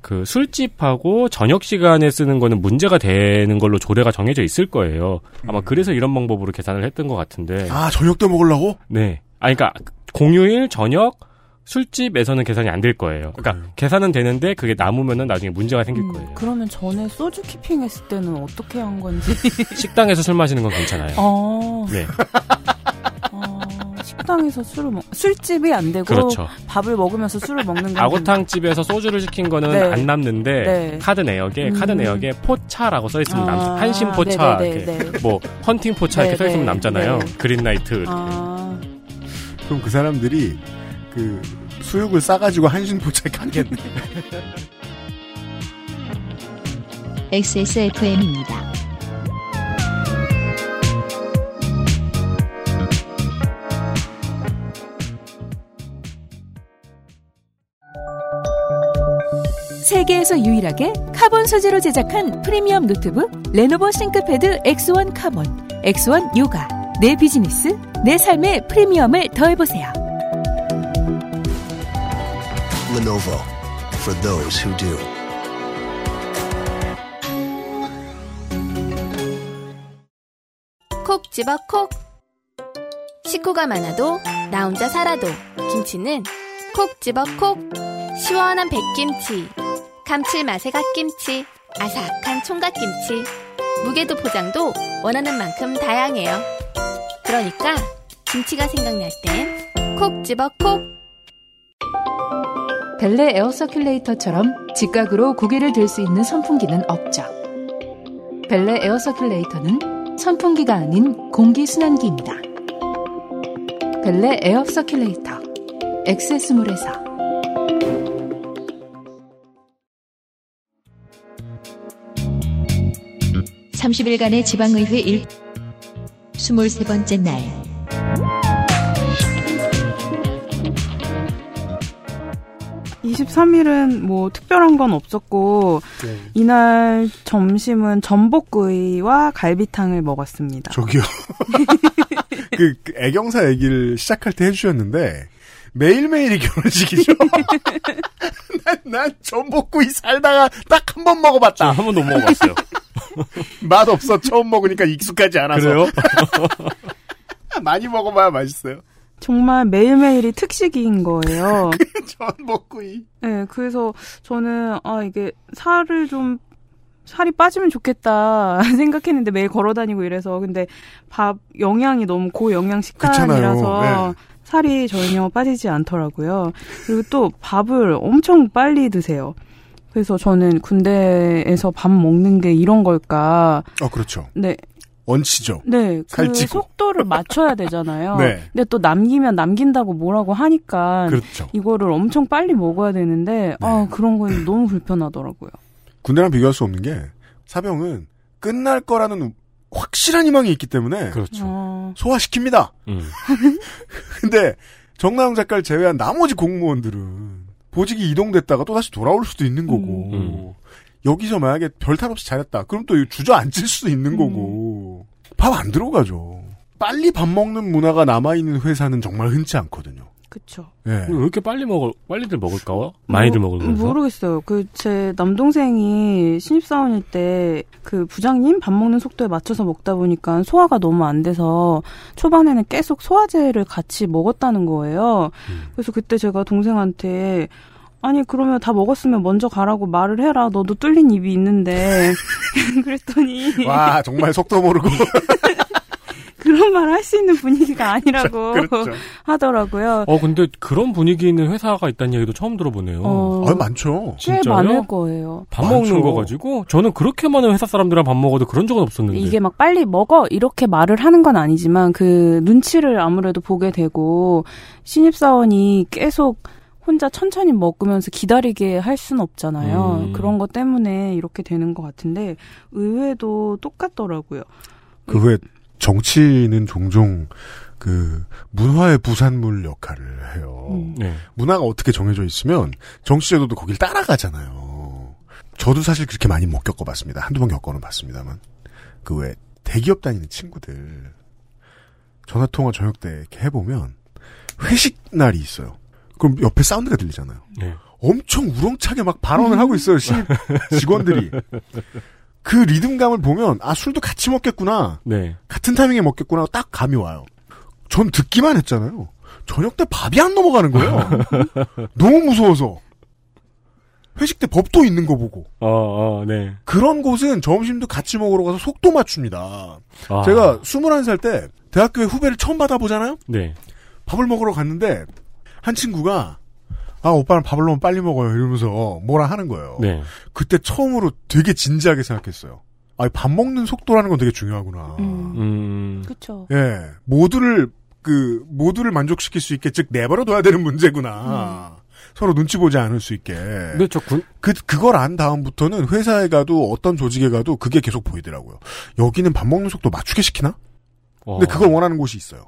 그 술집하고 저녁 시간에 쓰는 거는 문제가 되는 걸로 조례가 정해져 있을 거예요. 아마 그래서 이런 방법으로 계산을 했던 것 같은데. 아 저녁 때 먹으려고? 네. 아 그러니까 공휴일 저녁 술집에서는 계산이 안 될 거예요. 그러니까 계산은 되는데 그게 남으면은 나중에 문제가 생길 음, 거예요. 그러면 전에 소주 keeping 했을 때는 어떻게 한 건지. [LAUGHS] 식당에서 술 마시는 건 괜찮아요. 어, 네. [LAUGHS] 어, 식당에서 술을 먹, 술집이 안 되고. 그렇죠. 밥을 먹으면서 술을 먹는 건. 아구탕 집에서 소주를 시킨 거는 네. 안 남는데 네. 카드 내역에 카드 음. 내역에 포차라고 써 있으면 아, 남 한신 포차 네네네, 이렇게 네. 뭐 헌팅 포차 이렇게 써 네, 있으면 네, 남잖아요. 네. green light 이렇게. 아, 그럼 그 사람들이 그 수육을 싸가지고 한신 포차에 가겠네. XSFM입니다. 세계에서 유일하게 카본 소재로 제작한 프리미엄 노트북 Lenovo ThinkPad X1 Carbon, X1 Yoga. 내 비즈니스, 내 삶의 프리미엄을 더해보세요. Lenovo for those who do. 콕 집어 콕. 식구가 많아도 나 혼자 살아도 김치는 콕 집어 콕. 시원한 백김치, 감칠맛의 갓김치, 아삭한 총각김치. 무게도 포장도 원하는 만큼 다양해요. 그러니까 김치가 생각날 땐 콕 집어 콕. 벨레 air circulator처럼 직각으로 고개를 들 수 있는 선풍기는 없죠. 벨레 air circulator는 선풍기가 아닌 공기 순환기입니다. 벨레 에어 서큘레이터 XS몰에서 30일간의 지방의회 일 23번째 날 23일은 뭐 특별한 건 없었고 이날 점심은 전복구이와 갈비탕을 먹었습니다. 저기요. 그, [LAUGHS] 그 애경사 얘기를 시작할 때 해주셨는데 매일매일이 결혼식이죠. [LAUGHS] 난, 난 전복구이 살다가 딱 한 번 먹어봤다. 한 번도 못 먹어봤어요. [LAUGHS] 맛 없어. 처음 먹으니까 익숙하지 않아서. 그래요? [LAUGHS] 많이 먹어봐야 맛있어요. 정말 매일매일이 특식인 거예요. [LAUGHS] 전복구이. 네, 그래서 저는 아 이게 살을 좀 살이 빠지면 좋겠다 생각했는데 매일 걸어 다니고 이래서 근데 밥 영양이 너무 고영양 식단이라서. 네. 살이 전혀 빠지지 않더라고요. 그리고 또 밥을 엄청 빨리 드세요. 그래서 저는 군대에서 밥 먹는 게 이런 걸까? 어, 그렇죠. 네, 원치죠. 네, 그 살찌고. 속도를 맞춰야 되잖아요. [LAUGHS] 네. 근데 또 남기면 남긴다고 뭐라고 하니까 그렇죠. 이거를 엄청 빨리 먹어야 되는데 아 네. 그런 건 너무 불편하더라고요. 군대랑 비교할 수 없는 게 사병은 끝날 거라는 확실한 희망이 있기 때문에 그렇죠. 어, 소화시킵니다. 음. [LAUGHS] 근데 정나영 작가를 제외한 나머지 공무원들은 보직이 이동됐다가 또 다시 돌아올 수도 있는 거고 음. 여기서 만약에 별탈 없이 잘했다. 그럼 또 주저앉을 수도 있는 거고. 밥 안 들어가죠. 빨리 밥 먹는 문화가 남아있는 회사는 정말 흔치 않거든요. 그쵸. 예. 왜 이렇게 빨리 먹을 빨리들 먹을까? 많이들 뭐, 먹으면서. 모르겠어요. 그 제 남동생이 신입사원일 때 그 부장님 밥 먹는 속도에 맞춰서 먹다 보니까 소화가 너무 안 돼서 초반에는 계속 소화제를 같이 먹었다는 거예요. 그래서 그때 제가 동생한테 아니 그러면 다 먹었으면 먼저 가라고 말을 해라. 너도 뚫린 입이 있는데 [LAUGHS] [LAUGHS] 그랬더니 와, 정말 속도 모르고. [LAUGHS] 그런 말 할 수 있는 분위기가 [LAUGHS] 아니라고 그렇죠. 하더라고요. 어 근데 그런 분위기 있는 회사가 있다는 얘기도 처음 들어보네요. 어, 아, 많죠. 꽤 진짜요? 많을 거예요. 밥 많죠. 먹는 거 가지고 저는 그렇게 많은 회사 사람들이랑 밥 먹어도 그런 적은 없었는데. 이게 막 빨리 먹어 이렇게 말을 하는 건 아니지만 그 눈치를 아무래도 보게 되고 신입사원이 계속 혼자 천천히 먹으면서 기다리게 할 수는 없잖아요. 음. 그런 것 때문에 이렇게 되는 것 같은데 의외도 똑같더라고요. 그 후에 정치는 종종 그 문화의 부산물 역할을 해요. 음. 네. 문화가 어떻게 정해져 있으면 정치제도도 거길 따라가잖아요. 저도 사실 그렇게 많이 못 겪어봤습니다. 한두 번 겪어는 봤습니다만. 그 외 대기업 다니는 친구들 전화통화 저녁 때 이렇게 해보면 회식 날이 있어요. 그럼 옆에 사운드가 들리잖아요. 네. 엄청 우렁차게 막 발언을 하고 있어요. 신입 [LAUGHS] 직원들이. 그 리듬감을 보면 아 술도 같이 먹겠구나. 네. 같은 타이밍에 먹겠구나 딱 감이 와요. 전 듣기만 했잖아요. 저녁 때 밥이 안 넘어가는 거예요. [LAUGHS] 너무 무서워서. 회식 때 법도 있는 거 보고. 어, 어, 네. 그런 곳은 점심도 같이 먹으러 가서 속도 맞춥니다. 아. 제가 21살 때 대학교에 후배를 처음 받아보잖아요? 네. 밥을 먹으러 갔는데 한 친구가 아 오빠는 밥을 너무 빨리 먹어요 이러면서 뭐라 하는 거예요. 네. 그때 처음으로 되게 진지하게 생각했어요. 아, 밥 먹는 속도라는 건 되게 중요하구나. 음, 음. 그렇죠. 예, 모두를 그 모두를 만족시킬 수 있게 즉 내버려둬야 되는 문제구나. 서로 눈치 보지 않을 수 있게. 저 군, 그 그걸 안 다음부터는 회사에 가도 어떤 조직에 가도 그게 계속 보이더라고요. 여기는 밥 먹는 속도 맞추게 시키나? 어. 근데 그걸 원하는 곳이 있어요.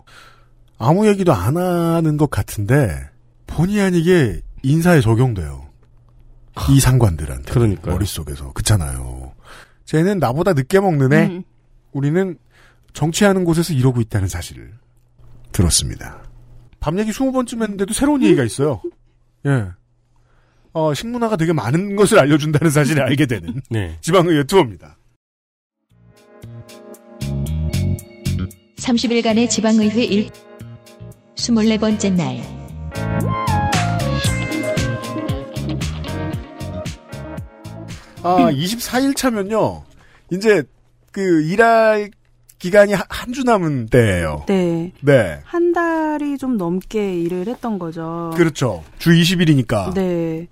아무 얘기도 안 하는 것 같은데 본의 아니게 인사에 적용돼요. 이 상관들한테 그러니까요. 머릿속에서 그렇잖아요. 쟤는 나보다 늦게 먹는 애. 음. 우리는 정치하는 곳에서 이러고 있다는 사실을 들었습니다. 밤 얘기 20번쯤 했는데도 새로운 얘기가 있어요. 예. 어, 식문화가 되게 많은 것을 알려준다는 사실을 알게 되는 [LAUGHS] 네. 지방의회 투어입니다. 30일간의 지방의회 1 24번째 날 아, 24일 차면요. 이제 그 일할 기간이 한 주 남은 때예요. 네. 네. 한 달이 좀 넘게 일을 했던 거죠. 그렇죠. 주 20일이니까. 네.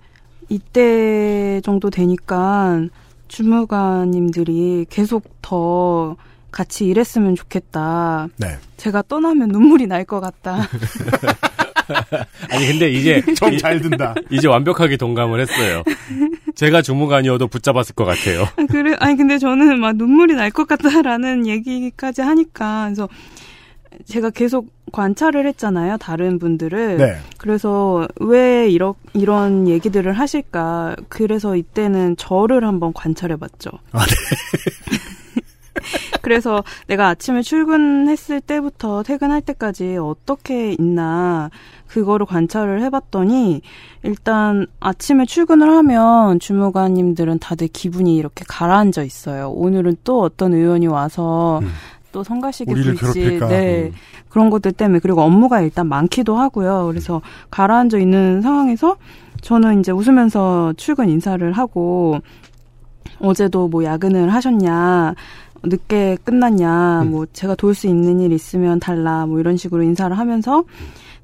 이때 정도 되니까 주무관님들이 계속 더 같이 일했으면 좋겠다. 네. 제가 떠나면 눈물이 날 것 같다. [LAUGHS] 아니 근데 이제 [LAUGHS] 좀 잘 든다. 이제 완벽하게 동감을 했어요. [LAUGHS] 제가 주무관이어도 붙잡았을 것 같아요. [LAUGHS] 그래, 아니 근데 저는 막 눈물이 날 것 같다라는 얘기까지 하니까 그래서 제가 계속 관찰을 했잖아요, 다른 분들을. 네. 그래서 왜 이러, 이런 얘기들을 하실까? 그래서 이때는 저를 한번 관찰해 봤죠. 아, 네. [LAUGHS] [LAUGHS] 그래서 내가 아침에 출근했을 때부터 퇴근할 때까지 어떻게 있나 그거를 관찰을 해봤더니 일단 아침에 출근을 하면 주무관님들은 다들 기분이 이렇게 가라앉아 있어요. 오늘은 또 어떤 의원이 와서 음. 또 성가시게 괴롭힐까? 네 음. 그런 것들 때문에 그리고 업무가 일단 많기도 하고요. 그래서 가라앉아 있는 상황에서 저는 이제 웃으면서 출근 인사를 하고 어제도 뭐 야근을 하셨냐 늦게 끝났냐 음. 뭐 제가 도울 수 있는 일 있으면 달라 뭐 이런 식으로 인사를 하면서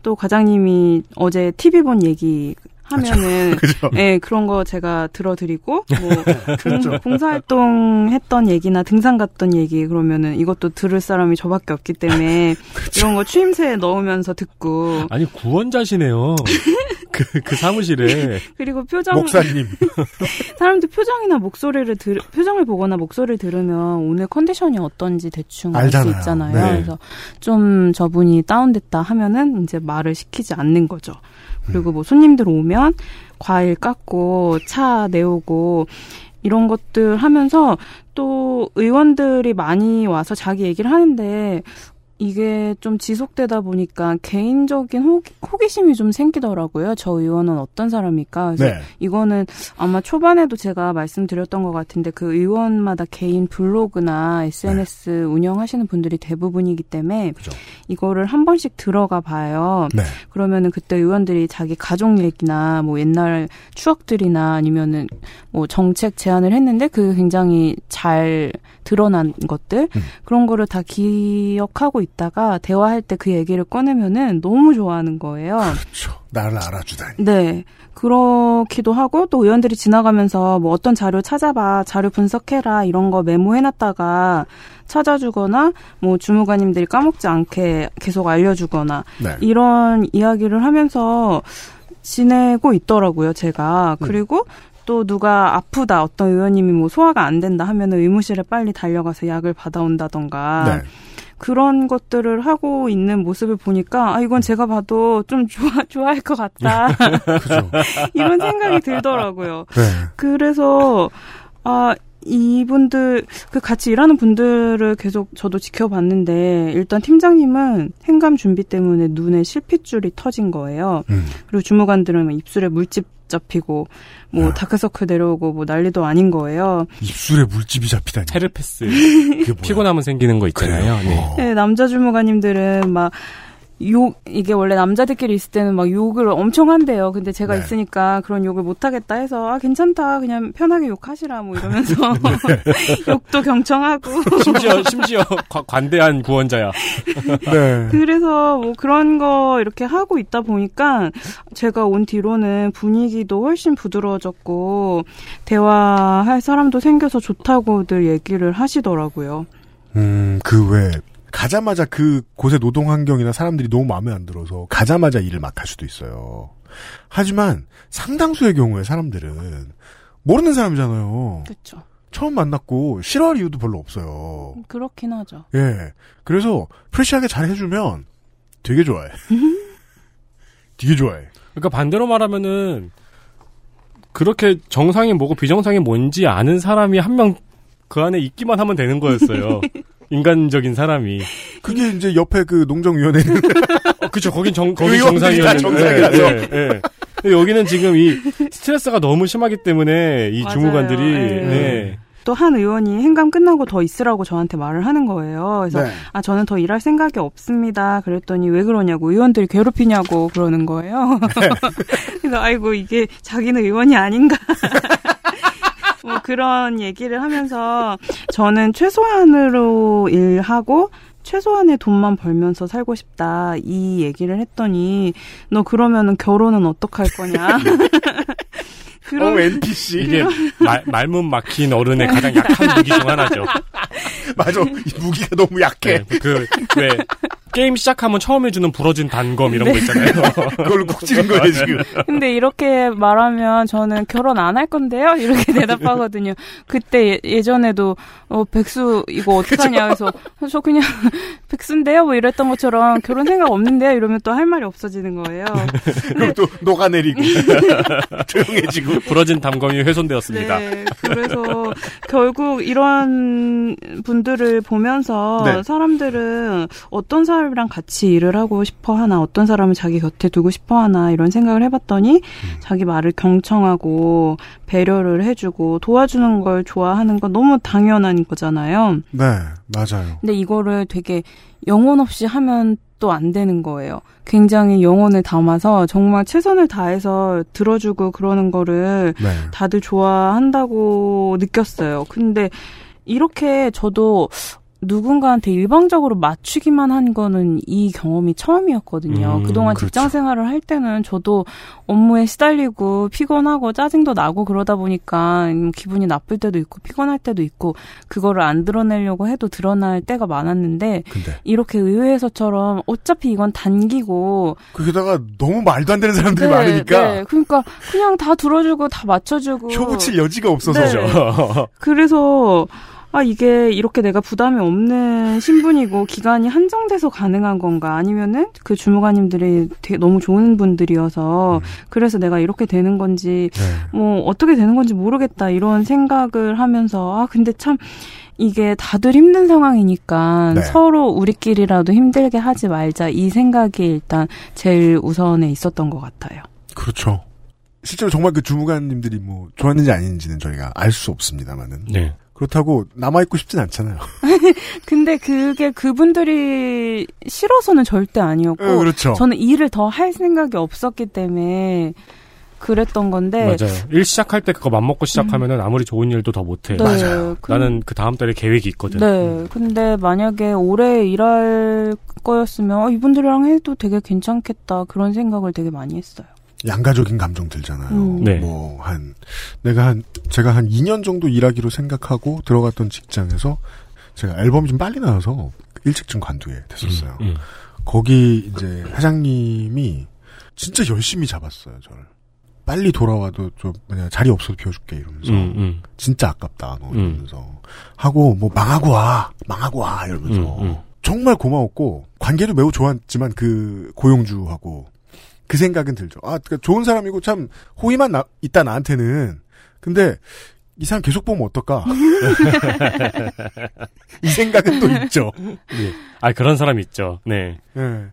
또 과장님이 어제 TV 본 얘기 하면은 [LAUGHS] 그죠. 예, 그런 거 제가 들어드리고, 뭐, [LAUGHS] 그렇죠. 봉, 봉사활동 했던 얘기나 등산 갔던 얘기, 그러면은 이것도 들을 사람이 저밖에 없기 때문에, [LAUGHS] 그렇죠. 이런 거 추임새 넣으면서 듣고, 아니 구원자시네요. 그, 그 사무실에 그리고 표정, 목사님. 사람들 표정이나 목소리를 들, 표정을 보거나 목소리를 들으면 오늘 컨디션이 어떤지 대충 알 수. 있잖아요. 네. 그래서 좀 저분이 다운됐다 하면은 이제 말을 시키지 않는 거죠. 그리고 뭐 손님들 오면 과일 깎고 차 내오고 이런 것들 하면서 또 의원들이 많이 와서 자기 얘기를 하는데 이게 좀 지속되다 보니까 개인적인 호, 호기심이 좀 생기더라고요. 저 의원은 어떤 사람일까? 그래서 네. 이거는 아마 초반에도 제가 말씀드렸던 것 같은데 그 의원마다 개인 블로그나 SNS 네. 운영하시는 분들이 대부분이기 때문에 이거를 한 번씩 들어가 봐요. 네. 그러면은 그때 의원들이 자기 가족 얘기나 뭐 옛날 추억들이나 아니면은 뭐 정책 제안을 했는데 그 굉장히 잘 드러난 것들 음. 그런 거를 다 기억하고 있다가 대화할 때 그 얘기를 꺼내면은 너무 좋아하는 거예요. 그렇죠. 나를 알아주다니. 네. 그렇기도 하고 또 의원들이 지나가면서 뭐 어떤 자료 찾아봐, 자료 분석해라 이런 거 메모해놨다가 찾아주거나 뭐 주무관님들이 까먹지 않게 계속 알려주거나 네. 이런 이야기를 하면서 지내고 있더라고요, 제가. 그리고 또 누가 아프다, 어떤 의원님이 뭐 소화가 안 된다 하면 은 의무실에 빨리 달려가서 약을 받아온다던가. 네. 그런 것들을 하고 있는 모습을 보니까 아 이건 제가 봐도 좀 좋아 좋아할 것 같다 [LAUGHS] [LAUGHS] 이런 생각이 들더라고요. 네. 그래서 아 이분들 그 같이 일하는 분들을 계속 저도 지켜봤는데 일단 팀장님은 행감 준비 때문에 눈에 실핏줄이 터진 거예요. 음. 그리고 주무관들은 입술에 물집 잡히고 뭐 다크서클 내려오고 뭐 난리도 아닌 거예요. 입술에 물집이 잡히다니. 테르페스. 피곤하면 생기는 거 있잖아요. 네. 네, 남자 주무관님들은 막 욕, 이게 원래 남자들끼리 있을 때는 막 욕을 엄청 한대요. 근데 제가 네. 있으니까 그런 욕을 못 하겠다 해서, 아, 괜찮다. 그냥 편하게 욕하시라. 뭐 이러면서. [LAUGHS] [LAUGHS] 욕도 경청하고. [LAUGHS] 심지어 심지어 과- 관대한 구원자야. 네. 그래서 뭐 그런 거 이렇게 하고 있다 보니까 제가 온 뒤로는 분위기도 훨씬 부드러워졌고, 대화할 사람도 생겨서 좋다고들 얘기를 하시더라고요. 음, 그 왜, 가자마자 그 곳의 노동 환경이나 사람들이 너무 마음에 안 들어서 가자마자 일을 막 할 수도 있어요. 하지만 상당수의 경우에 사람들은 모르는 사람이잖아요. 그렇죠. 처음 만났고 싫어할 이유도 별로 없어요. 그렇긴 하죠. 예. 그래서 프레시하게 잘 해주면 되게 좋아해. [LAUGHS] 되게 좋아해. 그러니까 반대로 말하면은 그렇게 정상이 뭐고 비정상이 뭔지 아는 사람이 한 명 그 안에 있기만 하면 되는 거였어요. [LAUGHS] 인간적인 사람이. 그게 이제 옆에 그 농정위원회는 [LAUGHS] 어, 그쵸. 거긴 정, 거긴 정상이었는데. 정상이라서. 예, 예. 근데 여기는 지금 이 스트레스가 너무 심하기 때문에 이 맞아요. 주무관들이 예. 네. 또한 의원이 행감 끝나고 더 있으라고 저한테 말을 하는 거예요. 그래서 네. 아 저는 더 일할 생각이 없습니다. 그랬더니 왜 그러냐고 의원들이 괴롭히냐고 그러는 거예요. [LAUGHS] 그래서 아이고 이게 자기는 의원이 아닌가. [LAUGHS] 뭐 그런 얘기를 하면서 저는 최소한으로 일하고 최소한의 돈만 벌면서 살고 싶다 이 얘기를 했더니 너 그러면은 결혼은 어떡할 거냐 [LAUGHS] 그런 NPC. 이게 말, 말문 막힌 어른의 가장 약한 무기 중 하나죠. [LAUGHS] 맞아. 이 무기가 너무 약해. 네, 그, 왜, 게임 시작하면 처음 해주는 부러진 단검 이런 거 네. 있잖아요. 그걸로 콕 찌른 거예요, 지금. 근데 이렇게 말하면 저는 결혼 안 할 건데요? 이렇게 [LAUGHS] 대답하거든요. 그때 예, 전에도 어, 백수 이거 어떡하냐 그래서 저 그냥 [LAUGHS] 백수인데요? 뭐 이랬던 것처럼 결혼 생각 없는데요? 이러면 또 할 말이 없어지는 거예요. [LAUGHS] 그럼 또 녹아내리고 조용해지고 부러진 단검이 훼손되었습니다. 네, 그래서 결국 이런 분들을 보면서 네. 사람들은 어떤 사람 이랑 같이 일을 하고 싶어 하나, 어떤 사람을 자기 곁에 두고 싶어 하나 이런 생각을 해봤더니 자기 말을 경청하고 배려를 해주고 도와주는 걸 좋아하는 건 너무 당연한 거잖아요. 네, 맞아요. 근데 이거를 되게 영혼 없이 하면 또 안 되는 거예요. 굉장히 영혼을 담아서 정말 최선을 다해서 들어주고 그러는 거를 네. 다들 좋아한다고 느꼈어요. 근데 이렇게 저도 누군가한테 일방적으로 맞추기만 한 거는 이 경험이 처음이었거든요. 음, 그동안 그렇죠. 직장 생활을 할 때는 저도 업무에 시달리고 피곤하고 짜증도 나고 그러다 보니까 음, 기분이 나쁠 때도 있고 피곤할 때도 있고 그거를 안 드러내려고 해도 드러날 때가 많았는데 이렇게 의회에서처럼 어차피 이건 단기고 거기다가 너무 말도 안 되는 사람들이 네, 많으니까 네. 그러니까 그냥 다 들어주고 다 맞춰주고 표 붙일 여지가 없어서. 네. 그래서 아 이게 이렇게 내가 부담이 없는 신분이고 기간이 한정돼서 가능한 건가 아니면은 그 주무관님들이 되게 너무 좋은 분들이어서 그래서 내가 이렇게 되는 건지 뭐 어떻게 되는 건지 모르겠다 이런 생각을 하면서 아 근데 참 이게 다들 힘든 상황이니까 네. 서로 우리끼리라도 힘들게 하지 말자 이 생각이 일단 제일 우선에 있었던 것 같아요. 그렇죠. 실제로 정말 그 주무관님들이 뭐 좋았는지 아닌지는 저희가 알 수 없습니다만은. 네. 그렇다고 남아있고 싶진 않잖아요. [LAUGHS] 근데 그게 그분들이 싫어서는 절대 아니었고 예, 그렇죠. 저는 일을 더 할 생각이 없었기 때문에 그랬던 건데 맞아요. 일 시작할 때 그거 맘먹고 시작하면은 아무리 좋은 일도 더 못해. 음. 네, 맞아요. 그- 나는 그 다음 달에 계획이 있거든. 네. 근데 만약에 오래 일할 거였으면 어, 이분들이랑 해도 되게 괜찮겠다 그런 생각을 되게 많이 했어요. 양가적인 감정 들잖아요. 음. 네. 뭐, 한, 내가 한, 제가 한 2년 정도 일하기로 생각하고 들어갔던 직장에서 제가 앨범이 좀 빨리 나와서 일찍 좀 관두게 됐었어요. 음. 거기 이제 회장님이 진짜 열심히 잡았어요, 저를. 빨리 돌아와도 좀, 뭐냐, 자리 없어도 비워줄게, 이러면서. 음, 음. 진짜 아깝다, 너, 음. 이러면서. 하고, 뭐, 망하고 와, 망하고 와, 이러면서. 음, 음. 정말 고마웠고, 관계도 매우 좋았지만, 그, 고용주하고. 그 생각은 들죠. 아, 그러니까 좋은 사람이고 참 호의만 나- 있다 나한테는. 근데 이 사람 계속 보면 어떨까? [LAUGHS] 이 생각은 또 있죠. 예. 아 그런 사람 있죠. 네. 예.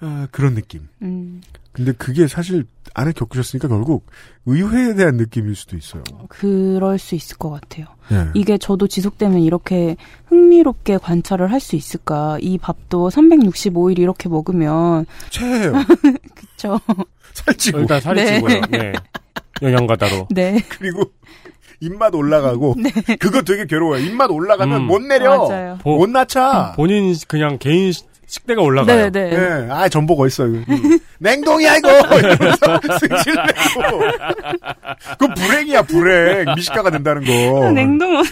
아, 그런 느낌. 음, 근데 그게 사실 안에 겪으셨으니까 결국 의회에 대한 느낌일 수도 있어요. 그럴 수 있을 것 같아요. 예. 이게 저도 지속되면 이렇게 흥미롭게 관찰을 할 수 있을까? 이 밥도 365일 이렇게 먹으면 최해요. [LAUGHS] 그쵸? 살찌고. 일단 살이 네. 찌고요. 네. 영양가다로. [LAUGHS] 네. 그리고 입맛 올라가고 그거 되게 괴로워요. 입맛 올라가면 음. 못 내려. 맞아요. 보- 못 낮춰. 본인 그냥 개인 시- 식대가 올라가요. 네, 네. 예, 아, 전복 어딨어. 음. [LAUGHS] 냉동이야, 이거! 이러면서 [LAUGHS] 승질 내고. 그 불행이야, 불행. 미식가가 된다는 거. 냉동.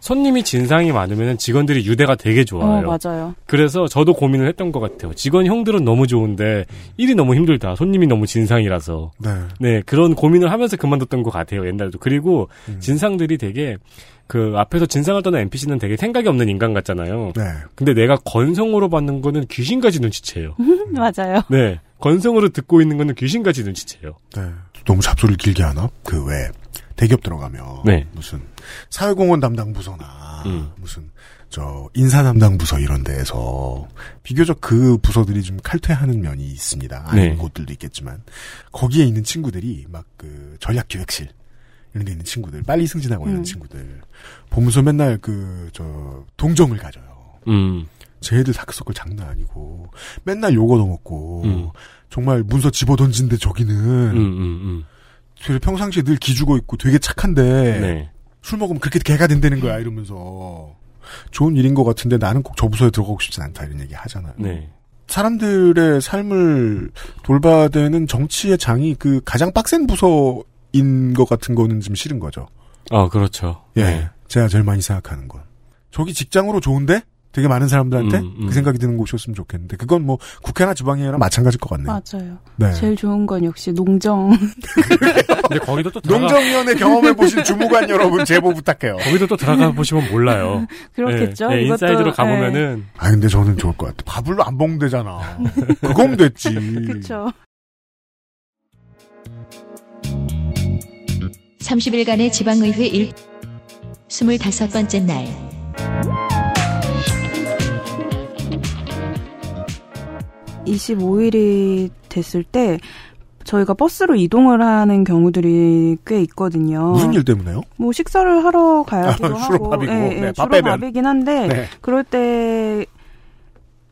손님이 진상이 많으면 직원들이 유대가 되게 좋아요. 어, 맞아요. 그래서 저도 고민을 했던 것 같아요. 직원 형들은 너무 좋은데 일이 너무 힘들다. 손님이 너무 진상이라서. 네. 네, 그런 고민을 하면서 그만뒀던 것 같아요. 옛날도. 그리고 음. 진상들이 되게 그 앞에서 진상을 떠는 NPC는 되게 생각이 없는 인간 같잖아요. 네. 근데 내가 건성으로 받는 거는 귀신까지 눈치채요. [LAUGHS] 맞아요. 네. 건성으로 듣고 있는 거는 귀신까지 눈치채요. 네. 너무 잡소리를 길게 하나? 그 왜, 대기업 들어가면. 네. 무슨, 사회공헌 담당 부서나, 음. 무슨, 저, 인사 담당 부서 이런 데에서, 비교적 그 부서들이 좀 칼퇴하는 면이 있습니다. 아닌 네. 곳들도 있겠지만, 거기에 있는 친구들이 막 그, 전략 기획실, 이런 데 있는 친구들, 빨리 승진하고 있는 음. 친구들, 보면서 맨날 그, 저, 동정을 가져요. 음. 쟤들 다크서클 장난 아니고 맨날 욕 얻어먹고 음. 정말 문서 집어 던진데 저기는 음, 음, 음. 평상시에 늘 기죽어 있고 되게 착한데 네. 술 먹으면 그렇게 개가 된다는 거야 이러면서 좋은 일인 것 같은데 나는 꼭 저 부서에 들어가고 싶진 않다 이런 얘기 하잖아요. 네. 사람들의 삶을 돌봐대는 정치의 장이 그 가장 빡센 부서인 것 같은 거는 좀 싫은 거죠. 아, 그렇죠. 예, 네. 제가 제일 많이 생각하는 건 저기 직장으로 좋은데 되게 많은 사람들한테 음, 음. 그 생각이 드는 곳이었으면 좋겠는데 그건 뭐 국회나 지방이나 마찬가지일 것 같네요. 맞아요. 네. 제일 좋은 건 역시 농정. [LAUGHS] 근데 거기도 또 들어가, 농정위원회 경험해 보신 주무관 여러분 제보 부탁해요. 거기도 또 들어가 보시면 몰라요. [LAUGHS] 그렇겠죠. 네, 네, 이것도, 인사이드로 네. 가보면은 아 근데 저는 좋을 것 같아. 밥을 안 먹으면 되잖아. [LAUGHS] 그거면 됐지. 그렇죠. 30일간의 지방의회 일 25번째 날. 이십 25일이 됐을 때 저희가 버스로 이동을 하는 경우들이 꽤 있거든요. 무슨 일 때문에요? 뭐 식사를 하러 가야기도 아, [LAUGHS] 주로 하고, 밥이고, 예, 네, 예, 밥 주로. 밥이긴 한데 네. 그럴 때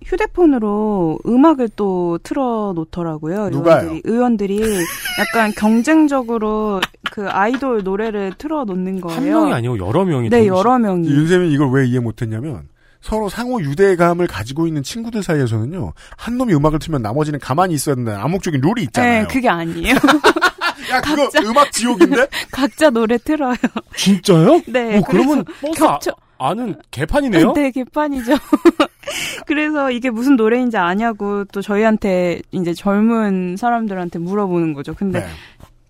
휴대폰으로 음악을 또 틀어 놓더라고요. 누가요? 의원들이, 의원들이 약간 경쟁적으로 그 아이돌 노래를 틀어 놓는 거예요. 한 명이 아니고 여러 명이 네, 동시에- 여러 명이. 윤세민 이걸 왜 이해 못했냐면 서로 상호 유대감을 가지고 있는 친구들 사이에서는요 한 놈이 음악을 틀면 나머지는 가만히 있어야 된다는 암묵적인 룰이 있잖아요. 네, 그게 아니에요. [LAUGHS] 야 그거 각자- 음악 지옥인데? [LAUGHS] 각자 노래 틀어요. 진짜요? 네. 어, 그러면 버스 아, 겹쳐- 아 는 개판이네요? 네, 개판이죠. [LAUGHS] 그래서 이게 무슨 노래인지 아냐고 또 저희한테 이제 젊은 사람들한테 물어보는 거죠. 근데 네.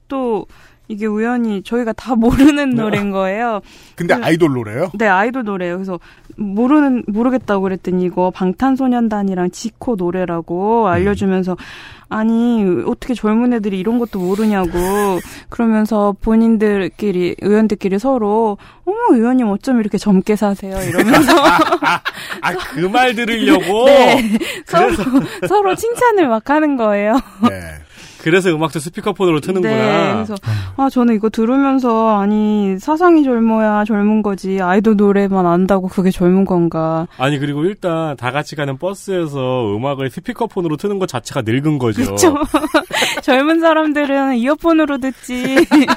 또 이게 우연히 저희가 다 모르는 노래인 거예요. 근데 그- 아이돌 노래요? 네, 아이돌 노래예요. 그래서 모르는 모르겠다고 그랬더니 이거 방탄소년단이랑 지코 노래라고 알려주면서 아니 어떻게 젊은 애들이 이런 것도 모르냐고 그러면서 본인들끼리 의원들끼리 서로 어머 의원님 어쩜 이렇게 젊게 사세요 이러면서 [LAUGHS] 아, 그 말 들으려고? [LAUGHS] 네 서로 서로 칭찬을 막 하는 거예요. 네. 그래서 음악도 스피커폰으로 트는구나. 네, 그래서 아 저는 이거 들으면서 아니 사상이 젊어야 젊은 거지 아이돌 노래만 안다고 그게 젊은 건가? 아니, 그리고 일단 다 같이 가는 버스에서 음악을 스피커폰으로 트는 것 자체가 늙은 거죠. 그렇죠. [LAUGHS] 젊은 사람들은 이어폰으로 듣지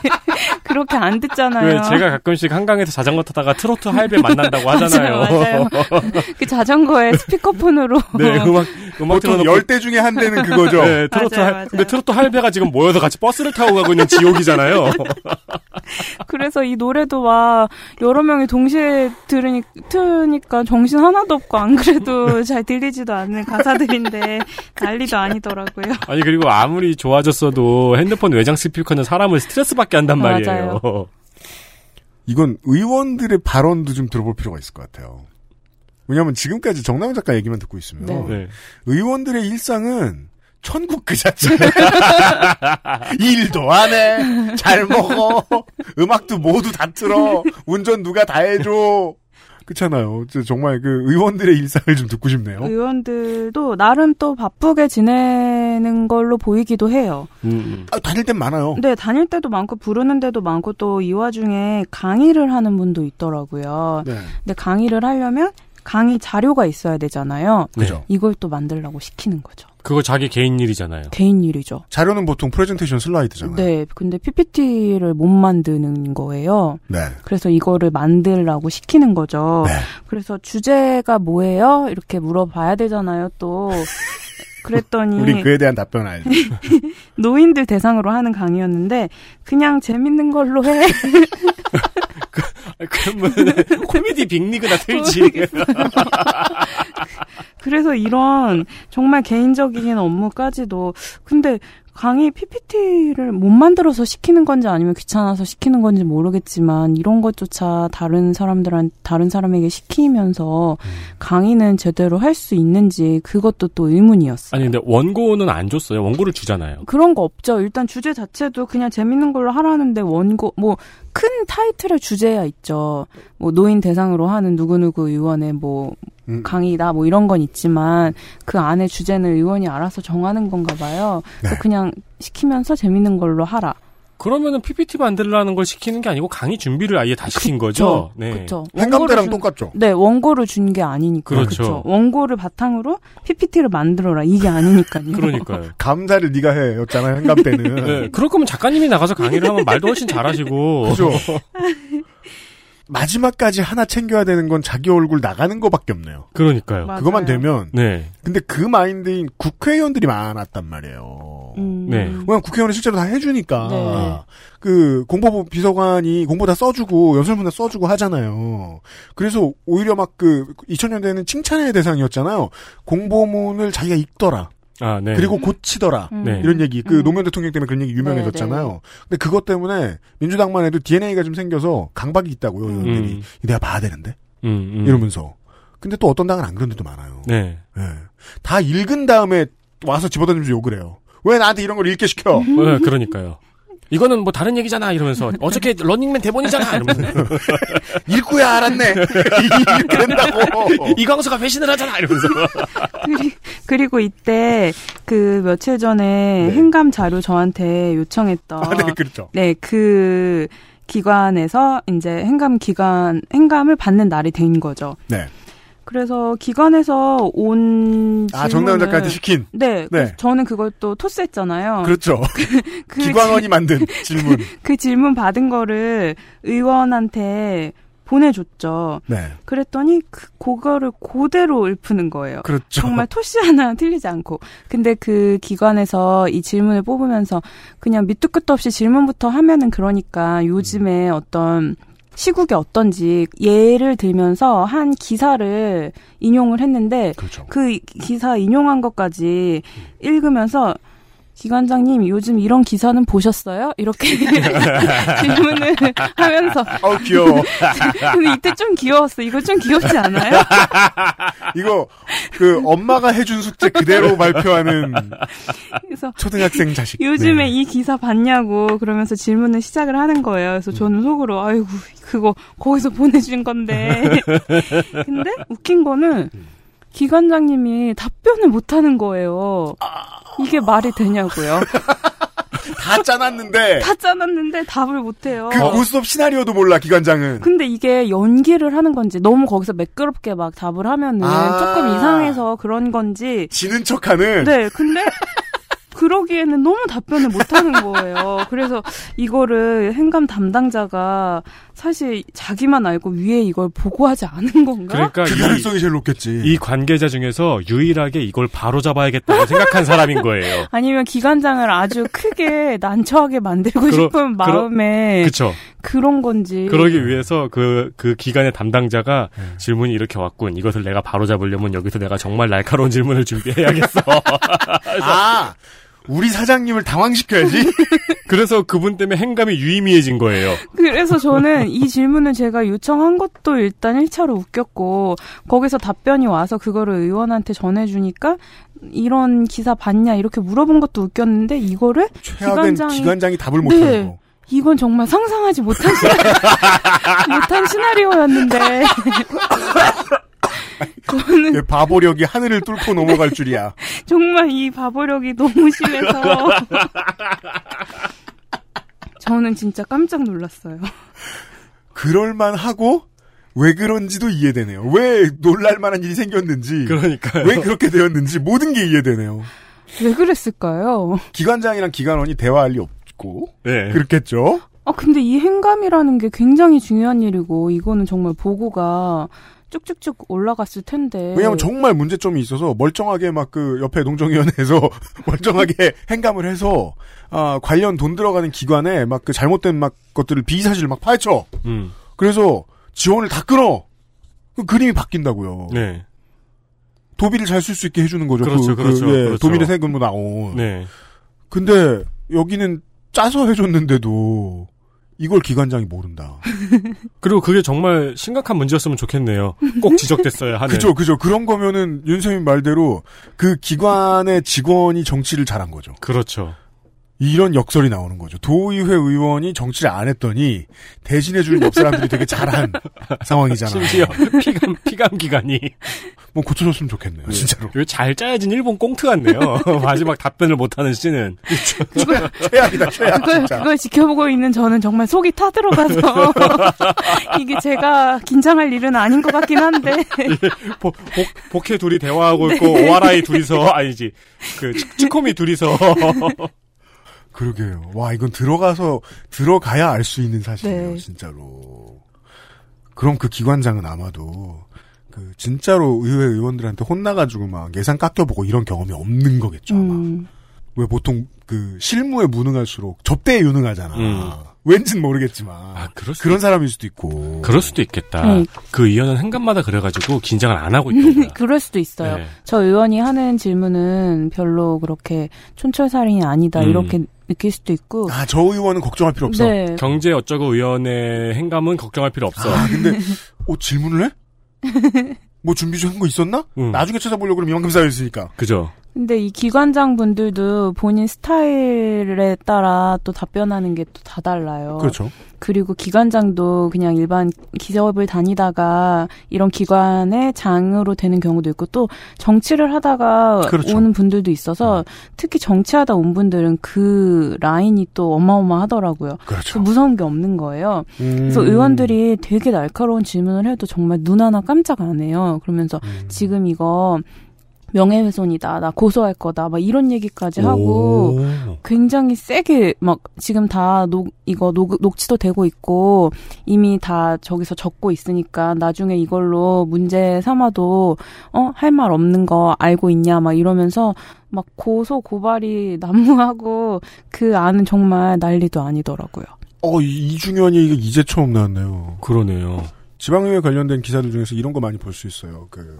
[LAUGHS] 그렇게 안 듣잖아요. 왜 제가 가끔씩 한강에서 자전거 타다가 트로트 할배 만난다고 [LAUGHS] 하잖아요. 맞아요, 맞아요. 그 자전거에 스피커폰으로 네, 음악, 음악 보통. 열대 중에 한 대는 그거죠. 네, 트로트 맞아요, 할, 맞아요. 근데 트로트 할배가 지금 모여서 같이 버스를 타고 가고 있는 지옥이잖아요. [LAUGHS] 그래서 이 노래도 막 여러 명이 동시에 들으니 트니까 정신 하나도 없고 안 그래도 잘 들리지도 않는 가사들인데 난리도 아니더라고요. [LAUGHS] 아니, 그리고 아무리 좋아졌어도 핸드폰 외장 스피커는 사람을 스트레스 받게 한단 말이에요. [LAUGHS] 이건 의원들의 발언도 좀 들어볼 필요가 있을 것 같아요. 왜냐하면 지금까지 정남 작가 얘기만 듣고 있으면 네. 네. 의원들의 일상은 천국 그 자체. [LAUGHS] 일도 안 해. 잘 먹어. 음악도 모두 다 틀어. 운전 누가 다 해줘. 그렇잖아요. 저 정말 그 의원들의 일상을 좀 듣고 싶네요. 의원들도 나름 또 바쁘게 지내는 걸로 보이기도 해요. 음, 아, 다닐 땐 많아요. 네, 다닐 때도 많고 부르는 데도 많고 또 이 와중에 강의를 하는 분도 있더라고요. 네. 근데 강의를 하려면 강의 자료가 있어야 되잖아요. 그죠. 이걸 또 만들라고 시키는 거죠. 그거 자기 개인 일이잖아요. 개인 일이죠. 자료는 보통 프레젠테이션 슬라이드잖아요. 네, 근데 PPT를 못 만드는 거예요. 네. 그래서 이거를 만들라고 시키는 거죠. 네. 그래서 주제가 뭐예요? 이렇게 물어봐야 되잖아요, 또. [LAUGHS] 그랬더니 우리 그에 대한 답변 알죠. [LAUGHS] 노인들 대상으로 하는 강의였는데 그냥 재밌는 걸로 해. [LAUGHS] [LAUGHS] 그러면 [LAUGHS] 코미디 빅리그나 틀지. [LAUGHS] 그래서 이런 정말 개인적인 업무까지도 근데 강의 PPT를 못 만들어서 시키는 건지 아니면 귀찮아서 시키는 건지 모르겠지만 이런 것조차 다른 사람들한 다른 사람에게 시키면서 강의는 제대로 할 수 있는지 그것도 또 의문이었어요. 아니, 근데 원고는 안 줬어요. 원고를 주잖아요. 그런 거 없죠. 일단 주제 자체도 그냥 재밌는 걸로 하라는데 원고 뭐 큰 타이틀의 주제야 있죠. 뭐 노인 대상으로 하는 누구누구 의원의 뭐 음. 강의다 뭐 이런 건 있지만 그 안에 주제는 의원이 알아서 정하는 건가 봐요. 그래서 네. 그냥 시키면서 재밌는 걸로 하라. 그러면은 PPT 만들라는 걸 시키는 게 아니고 강의 준비를 아예 다 시킨 거죠. 네. 그렇죠. 행감대랑 똑같죠. 네, 원고를 준 게 아니니까. 그렇죠. 그렇죠. 원고를 바탕으로 PPT를 만들어라. 이게 아니니까요. [LAUGHS] 그러니까요. [LAUGHS] 감사를 네가 해. 였잖아요. 행감 때는. [LAUGHS] 네, 그럴 거면 작가님이 나가서 강의를 하면 말도 훨씬 잘하시고. 그죠. 마지막까지 하나 챙겨야 되는 건 자기 얼굴 나가는 거밖에 없네요. 그러니까요. 맞아요. 그것만 되면 네. 근데 그 마인드인 국회의원들이 많았단 말이에요. 음. 네. 왜냐면 국회의원은 실제로 다 해주니까 네. 그 공보부 비서관이 공보 다 써주고 연설문 다 써주고 하잖아요. 그래서 오히려 막 그 2000년대에는 칭찬의 대상이었잖아요. 공보문을 자기가 읽더라. 아, 네. 그리고 고치더라. 음. 네. 이런 얘기 그 음. 노무현 대통령 때문에 그런 얘기 유명해졌잖아요. 근데 그것 때문에 민주당만 해도 DNA가 좀 생겨서 강박이 있다고요. 의원들이 음. 내가 봐야 되는데 음, 음. 이러면서. 근데 또 어떤 당은 안 그런 데도 많아요. 네. 예. 다 읽은 다음에 와서 집어던지면서 욕을 해요. 왜 나한테 이런 걸 읽게 시켜? 네, 그러니까요. 이거는 뭐 다른 얘기잖아 이러면서 어저께 런닝맨 대본이잖아 이러면서 [LAUGHS] 읽고야 알았네. [LAUGHS] 이렇게 된다고. [LAUGHS] 이광수가 배신을 하잖아 이러면서 그리- 그리고 이때 그 며칠 전에 네. 행감 자료 저한테 요청했던 아, 네, 그렇죠. 네, 그 기관에서 이제 행감 기관 행감을 받는 날이 된 거죠. 네. 그래서 기관에서 온 아, 정다은 작가한테 시킨. 네, 그래서 저는 그걸 또 토스했잖아요. 그렇죠. [LAUGHS] 그 기관원이 지- 만든 질문. [LAUGHS] 그 질문 받은 거를 의원한테 보내줬죠. 네. 그랬더니 그 그거를 그대로 읊는 거예요. 그렇죠. 정말 토시 하나 틀리지 않고. 근데 그 기관에서 이 질문을 뽑으면서 그냥 밑도 끝도 없이 질문부터 하면은 그러니까 요즘에 어떤 시국이 어떤지 예를 들면서 한 기사를 인용을 했는데 그렇죠. 그 기사 인용한 것까지 읽으면서 기관장님 요즘 이런 기사는 보셨어요? 이렇게 [LAUGHS] 질문을 하면서 어 귀여워. [LAUGHS] 근데 이때 좀 귀여웠어. 이거 좀 귀엽지 않아요? [LAUGHS] 이거 그 엄마가 해준 숙제 그대로 발표하는 그래서 초등학생 자식. 요즘에 네. 이 기사 봤냐고 그러면서 질문을 시작을 하는 거예요. 그래서 저는 속으로 아이고 그거 거기서 보내준 건데. 근데 웃긴 거는 기관장님이 답변을 못 하는 거예요. 이게 말이 되냐고요. [LAUGHS] 다 짜놨는데 다 짜놨는데 답을 못 해요. 그 고스톱 시나리오도 몰라 기관장은. 근데 이게 연기를 하는 건지 너무 거기서 매끄럽게 막 답을 하면은 아. 조금 이상해서 그런 건지 지는 척 하는. 네, 근데 그러기에는 너무 답변을 못 하는 거예요. 그래서 이거를 행감 담당자가 사실 자기만 알고 위에 이걸 보고하지 않은 건가? 그러니까 그 이, 가능성이 제일 높겠지. 이 관계자 중에서 유일하게 이걸 바로 잡아야겠다고 생각한 사람인 거예요. [LAUGHS] 아니면 기관장을 아주 크게 난처하게 만들고 그러- 싶은 그러- 마음에 그쵸. 그런 건지. 그러기 위해서 그, 그 기관의 담당자가 질문이 이렇게 왔군. 이것을 내가 바로 잡으려면 여기서 내가 정말 날카로운 질문을 준비해야겠어. [LAUGHS] 아 우리 사장님을 당황시켜야지. [LAUGHS] 그래서 그분 때문에 행감이 유의미해진 거예요. 그래서 저는 이 질문을 제가 요청한 것도 일단 1차로 웃겼고, 거기서 답변이 와서 그거를 의원한테 전해주니까, 이런 기사 봤냐, 이렇게 물어본 것도 웃겼는데, 이거를 최악은 기관장이- 기관장이 답을 네. 못하는 거. 이건 정말 상상하지 못한 시나리오, [LAUGHS] 못한 시나리오였는데. [LAUGHS] 저는 그 바보력이 하늘을 뚫고 넘어갈 줄이야. [LAUGHS] 정말 이 바보력이 너무 심해서. [LAUGHS] 저는 진짜 깜짝 놀랐어요. 그럴만 하고 왜 그런지도 이해되네요. 왜 놀랄만한 일이 생겼는지, 그러니까요. 왜 그렇게 되었는지 모든 게 이해되네요. 왜 그랬을까요? 기관장이랑 기관원이 대화할 리 없고 네. 그렇겠죠. 아, 근데 이 행감이라는 게 굉장히 중요한 일이고, 이거는 정말 보고가 쭉쭉쭉 올라갔을 텐데. 왜냐하면 정말 문제점이 있어서 멀쩡하게 막 그 옆에 농정위원회에서 [LAUGHS] 멀쩡하게 행감을 해서 아, 관련 돈 들어가는 기관에 막 그 잘못된 막 것들을 비사실을 막 파헤쳐. 음. 그래서 지원을 다 끊어. 그 그림이 바뀐다고요. 네. 도비를 잘 쓸 수 있게 해주는 거죠. 그렇죠, 그, 그렇죠, 그, 예, 그렇죠. 도비를 세금으로 나온. 네. 근데 여기는 짜서 해줬는데도 이걸 기관장이 모른다. [LAUGHS] 그리고 그게 정말 심각한 문제였으면 좋겠네요. 꼭 지적됐어야 하는. 그죠, 그죠. 그런 거면은 윤세민 말대로 그 기관의 직원이 정치를 잘한 거죠. 그렇죠. 이런 역설이 나오는 거죠. 도의회 의원이 정치를 안 했더니 대신해주는 옆 사람들이 되게 잘한 [LAUGHS] 상황이잖아. 심지어 피감, 피감 기관이. 뭐 고쳐줬으면 좋겠네요, 진짜로. 이거 잘 짜여진 일본 꽁트 같네요. [LAUGHS] 마지막 답변을 못하는 씬은. 최악이다, 최악. 그걸, 진짜. 그걸 지켜보고 있는 저는 정말 속이 타들어가서 [LAUGHS] 이게 제가 긴장할 일은 아닌 것 같긴 한데 복, 복, 복해 둘이 대화하고 있고, 오하라이 둘이서, 아니지. 그, 치- 치코미 둘이서. 그러게요. 와, 이건 들어가서, 들어가야 알 수 있는 사실이에요, 네. 진짜로. 그럼 그 기관장은 아마도, 그, 진짜로 의회 의원들한테 혼나가지고 막 예산 깎여보고 이런 경험이 없는 거겠죠, 아마. 음, 왜 보통 그, 실무에 무능할수록 접대에 유능하잖아. 음. 왠진 모르겠지만. 아, 그럴 수, 그런 사람일 수도 있고. 그럴 수도 있겠다. 네. 그 의원은 행간마다 그래가지고 긴장을 안 하고 거야. [LAUGHS] 그럴 수도 있어요. 네. 저 의원이 하는 질문은 별로 그렇게 촌철살인이 아니다 음. 이렇게 느낄 수도 있고 아, 저 의원은 걱정할 필요 없어. 네. 경제 어쩌고 의원의 행감은 걱정할 필요 없어. 아, 근데, 어, 질문을 해? 뭐 준비 좀 한 거 있었나? 음. 나중에 찾아보려고 그러면 이만큼 쌓여있으니까. 그죠? 근데 이 기관장 분들도 본인 스타일에 따라 또 답변하는 게 또 다 달라요. 그렇죠. 그리고 기관장도 그냥 일반 기업을 다니다가 이런 기관의 장으로 되는 경우도 있고 또 정치를 하다가 그렇죠. 오는 분들도 있어서 특히 정치하다 온 분들은 그 라인이 또 어마어마하더라고요. 그렇죠. 무서운 게 없는 거예요. 그래서 음. 의원들이 되게 날카로운 질문을 해도 정말 눈 하나 깜짝 안 해요. 그러면서 음. 지금 이거 명예훼손이다, 나 고소할 거다, 막 이런 얘기까지 하고 오. 굉장히 세게 막 지금 다 녹, 이거 녹, 녹취도 되고 있고 이미 다 저기서 적고 있으니까 나중에 이걸로 문제 삼아도 어 할 말 없는 거 알고 있냐 막 이러면서 막 고소 고발이 [LAUGHS] 난무하고 그 안은 정말 난리도 아니더라고요. 어, 이- 이중현 얘기가 이제 처음 나왔네요. 그러네요. 지방의회 관련된 기사들 중에서 이런 거 많이 볼 수 있어요. 그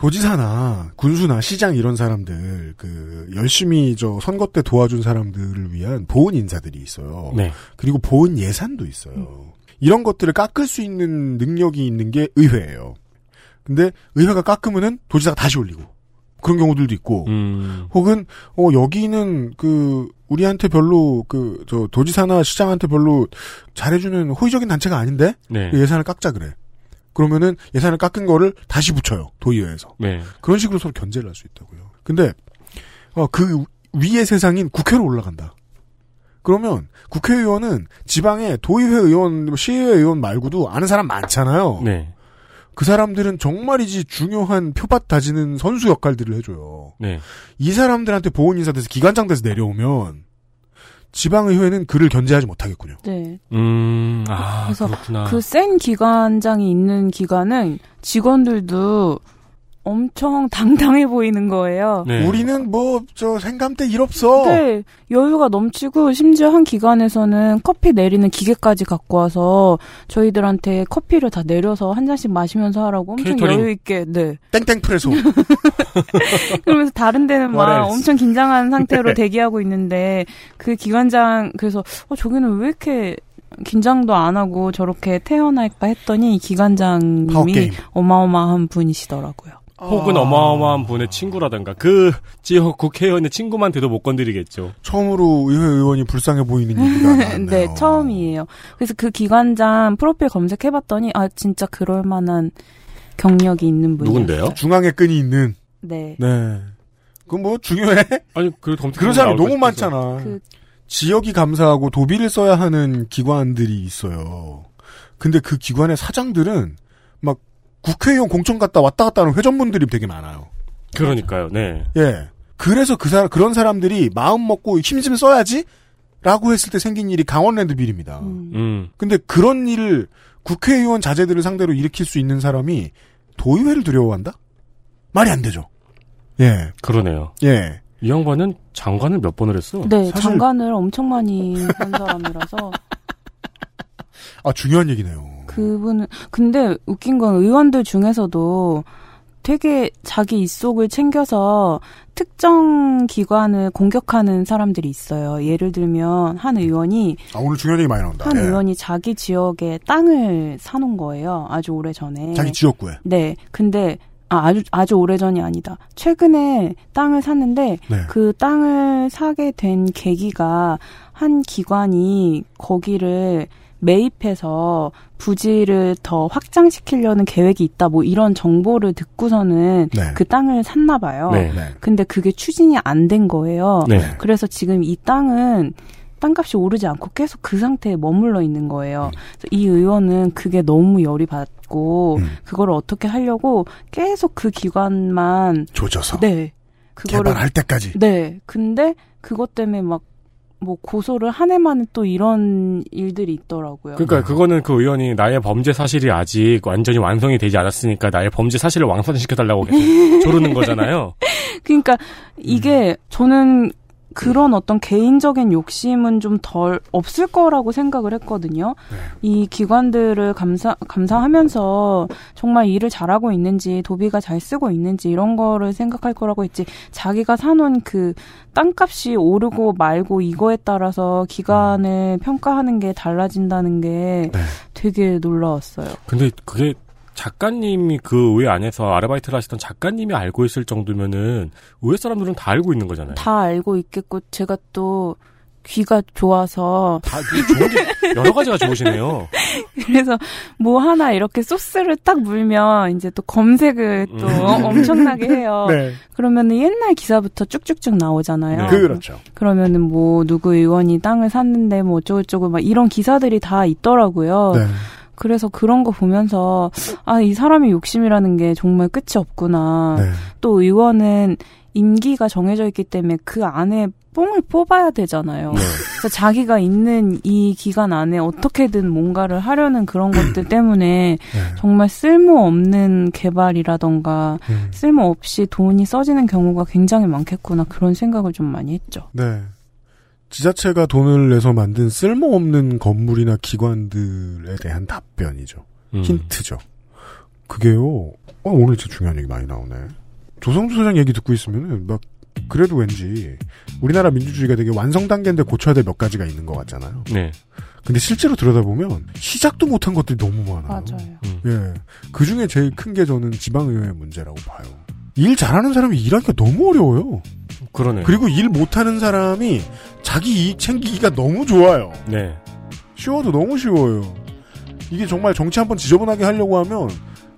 도지사나 군수나 시장 이런 사람들 그 열심히 저 선거 때 도와준 사람들을 위한 보훈 인사들이 있어요. 네. 그리고 보훈 예산도 있어요. 이런 것들을 깎을 수 있는 능력이 있는 게 의회예요. 근데 의회가 깎으면은 도지사가 다시 올리고 그런 경우들도 있고 음. 혹은 어 여기는 그 우리한테 별로 그 저 도지사나 시장한테 별로 잘해주는 호의적인 단체가 아닌데 네. 예산을 깎자 그래. 그러면은 예산을 깎은 거를 다시 붙여요 도의회에서. 네. 그런 식으로 서로 견제를 할 수 있다고요. 근데 어, 그 위의 세상인 국회로 올라간다. 그러면 국회의원은 지방의 도의회 의원, 뭐 시의회 의원 말고도 아는 사람 많잖아요. 네. 그 사람들은 정말이지 중요한 표밭 다지는 선수 역할들을 해줘요. 네. 이 사람들한테 보훈 인사 돼서 기관장 돼서 내려오면 지방의회는 그를 견제하지 못하겠군요. 네. 음, 아, 그래서 그렇구나. 그 센 기관장이 있는 기관은 직원들도 엄청 당당해 보이는 거예요. 네. 우리는 뭐 저 생감 때일 없어. 네, 여유가 넘치고 심지어 한 기관에서는 커피 내리는 기계까지 갖고 와서 저희들한테 커피를 다 내려서 한 잔씩 마시면서 하라고 엄청 케이터링. 여유 있게 네. 땡땡 프레소. [LAUGHS] [LAUGHS] 그러면서 다른 데는 막? 엄청 긴장한 상태로 [LAUGHS] 네. 대기하고 있는데 그 기관장 그래서 어 저기는 왜 이렇게 긴장도 안 하고 저렇게 태어날까 했더니 기관장님이. 어마어마한 분이시더라고요. 혹은 아. 어마어마한 분의 친구라든가 그 지역 국회의원의 친구만 돼도 못 건드리겠죠. 처음으로 의회 의원이 불쌍해 보이는 얘기가 [LAUGHS] 나왔네요. 네, 처음이에요. 그래서 그 기관장 프로필 검색해봤더니 아 진짜 그럴 만한 경력이 있는 분이에요. 누군데요? 중앙에 끈이 있는. 네. 네. 그건 뭐 중요해? 아니 그 검색 그런 사람 너무 많잖아. 그- 지역이 감사하고 도비를 써야 하는 기관들이 있어요. 근데 그 기관의 사장들은 막 국회의원 공천 갔다 왔다 갔다 하는 회전분들이 되게 많아요. 그러니까요. 네. 예. 그래서 그 사람 그런 사람들이 마음 먹고 힘 좀 써야지. 라고 했을 때 생긴 일이 강원랜드 비리입니다. 음. 근데 그런 일을 국회의원 자제들을 상대로 일으킬 수 있는 사람이 도의회를 두려워한다? 말이 안 되죠. 예. 그러네요. 예. 이 양반은 장관을 몇 번을 했어? 네, 사실- 장관을 엄청 많이 한 사람이라서 아, 중요한 얘기네요. 그분은 근데 웃긴 건 의원들 중에서도 되게 자기 입속을 챙겨서 특정 기관을 공격하는 사람들이 있어요. 예를 들면 한 의원이 아, 오늘 중요한 얘기 많이 나온다. 한 예. 의원이 자기 지역에 땅을 사놓은 거예요. 아주 오래 전에. 자기 지역구에. 네. 근데 아, 아주 아주 오래 전이 아니다. 최근에 땅을 샀는데 네. 그 땅을 사게 된 계기가 한 기관이 거기를 매입해서 부지를 더 확장시키려는 계획이 있다. 뭐 이런 정보를 듣고서는 네. 그 땅을 샀나 봐요. 네. 네. 근데 그게 추진이 안 된 거예요. 네. 그래서 지금 이 땅은 땅값이 오르지 않고 계속 그 상태에 머물러 있는 거예요. 그래서 이 의원은 그게 너무 열이 받고 음. 그거를 어떻게 하려고 계속 그 기관만 조져서. 네 그거를 개발할 때까지. 네 근데 그것 때문에 막 뭐 고소를 한 해만에 또 이런 일들이 있더라고요. 그러니까 그거는 그 의원이 나의 범죄 사실이 아직 완전히 완성이 되지 않았으니까 나의 범죄 사실을 왕성시켜달라고 계속 [LAUGHS] 조르는 거잖아요. 그러니까 음. 이게 저는 그런 어떤 개인적인 욕심은 좀 덜 없을 거라고 생각을 했거든요. 네. 이 기관들을 감사 감사하면서 정말 일을 잘하고 있는지 도비가 잘 쓰고 있는지 이런 거를 생각할 거라고 했지. 자기가 사놓은 그 땅값이 오르고 말고 이거에 따라서 기관을 평가하는 게 달라진다는 게 네. 되게 놀라웠어요. 근데 그게 작가님이 그 의회 안에서 아르바이트를 하시던 작가님이 알고 있을 정도면은 의회 사람들은 다 알고 있는 거잖아요. 다 알고 있겠고 제가 또 귀가 좋아서 다 좋은 게 여러 가지가 좋으시네요. [LAUGHS] 그래서 뭐 하나 이렇게 소스를 딱 물면 이제 또 검색을 또 음. 엄청나게 해요. [LAUGHS] 네. 그러면은 옛날 기사부터 쭉쭉쭉 나오잖아요. 네. 그렇죠. 그러면은 뭐 누구 의원이 땅을 샀는데 뭐 어쩌고저쩌고 막 이런 기사들이 다 있더라고요. 네. 그래서 그런 거 보면서 아 이 사람의 욕심이라는 게 정말 끝이 없구나. 네. 또 의원은 임기가 정해져 있기 때문에 그 안에 뽕을 뽑아야 되잖아요. 네. 그래서 자기가 있는 이 기간 안에 어떻게든 뭔가를 하려는 그런 것들 때문에 네. 정말 쓸모없는 개발이라던가 음. 쓸모없이 돈이 써지는 경우가 굉장히 많겠구나 그런 생각을 좀 많이 했죠. 네. 지자체가 돈을 내서 만든 쓸모없는 건물이나 기관들에 대한 답변이죠. 음. 힌트죠. 그게요, 어, 오늘 진짜 중요한 얘기 많이 나오네. 조성주 소장 얘기 듣고 있으면은 막 그래도 왠지 우리나라 민주주의가 되게 완성 단계인데 고쳐야 될 몇 가지가 있는 것 같잖아요. 네. 근데 실제로 들여다보면 시작도 못한 것들이 너무 많아요. 맞아요. 예. 그 중에 제일 큰 게 저는 지방의회 문제라고 봐요. 일 잘하는 사람이 일하기가 너무 어려워요. 그러네. 그리고 일 못하는 사람이 자기 이익 챙기기가 너무 좋아요. 네. 쉬워도 너무 쉬워요. 이게 정말 정치 한번 지저분하게 하려고 하면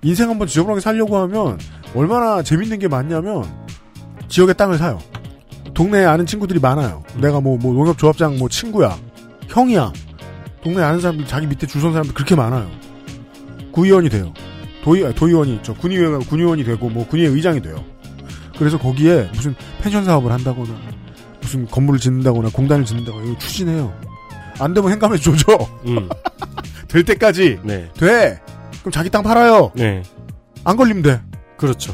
인생 한번 지저분하게 살려고 하면 얼마나 재밌는 게 많냐면 지역의 땅을 사요. 동네에 아는 친구들이 많아요. 내가 뭐, 뭐 농협조합장 뭐 친구야, 형이야. 동네에 아는 사람들 자기 밑에 줄선 사람들 그렇게 많아요. 구의원이 돼요. 도의 아, 도의원이 있죠. 군의회가 군의원이 되고 뭐 군의회 의장이 돼요. 그래서 거기에 무슨 펜션 사업을 한다거나 무슨 건물을 짓는다거나 공단을 짓는다거나 이거 추진해요. 안 되면 행감에 조져. 음. [LAUGHS] 될 때까지 네. 돼. 그럼 자기 땅 팔아요. 네. 안 걸리면 돼. 그렇죠.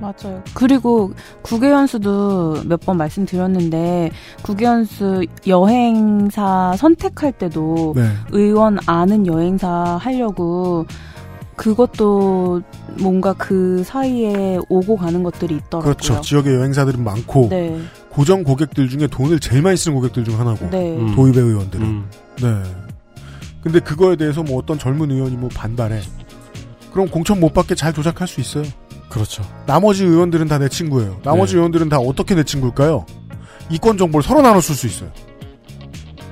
맞아요. 그리고 국외연수도 몇 번 말씀드렸는데 국외연수 여행사 선택할 때도 네. 의원 아는 여행사 하려고 그것도 뭔가 그 사이에 오고 가는 것들이 있더라고요. 그렇죠. 지역의 여행사들은 많고 네. 고정 고객들 중에 돈을 제일 많이 쓰는 고객들 중 하나고 네. 음. 도의회 의원들은. 음. 네. 근데 그거에 대해서 뭐 어떤 젊은 의원이 뭐 반발해. 그럼 공천 못 받게 잘 조작할 수 있어요. 그렇죠. 나머지 의원들은 다 내 친구예요. 나머지 네. 의원들은 다 어떻게 내 친구일까요? 이권 정보를 서로 나눠 쓸 수 있어요.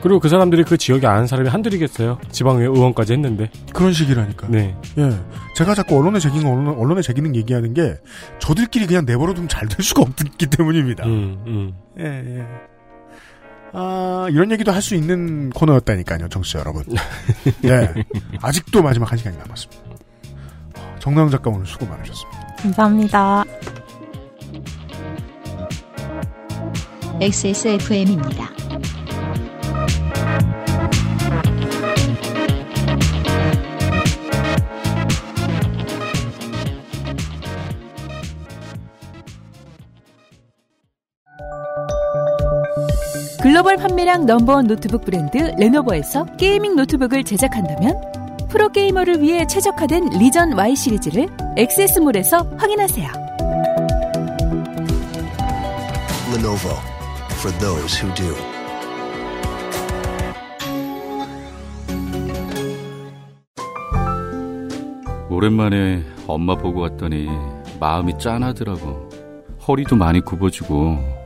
그리고 그 사람들이 그 지역에 아는 사람이 한둘이겠어요. 지방의 의원까지 했는데. 그런 식이라니까. 네. 예. 제가 자꾸 언론의 재기능, 언론, 언론의 재기능 얘기하는 게 저들끼리 그냥 내버려두면 잘 될 수가 없기 때문입니다. 음, 음. 예, 예. 아, 이런 얘기도 할 수 있는 코너였다니까요, 정치 여러분. 예. [LAUGHS] 아직도 마지막 한 시간이 남았습니다. 정나영 작가 오늘 수고 많으셨습니다. 감사합니다. XSFM입니다. 글로벌 판매량 number one 노트북 브랜드 Lenovo에서 게이밍 노트북을 제작한다면 프로게이머를 위해 최적화된 Legion Y 시리즈를 XS몰에서 확인하세요. Lenovo for those who do. 오랜만에 엄마 보고 왔더니 마음이 짠하더라고. 허리도 많이 굽어지고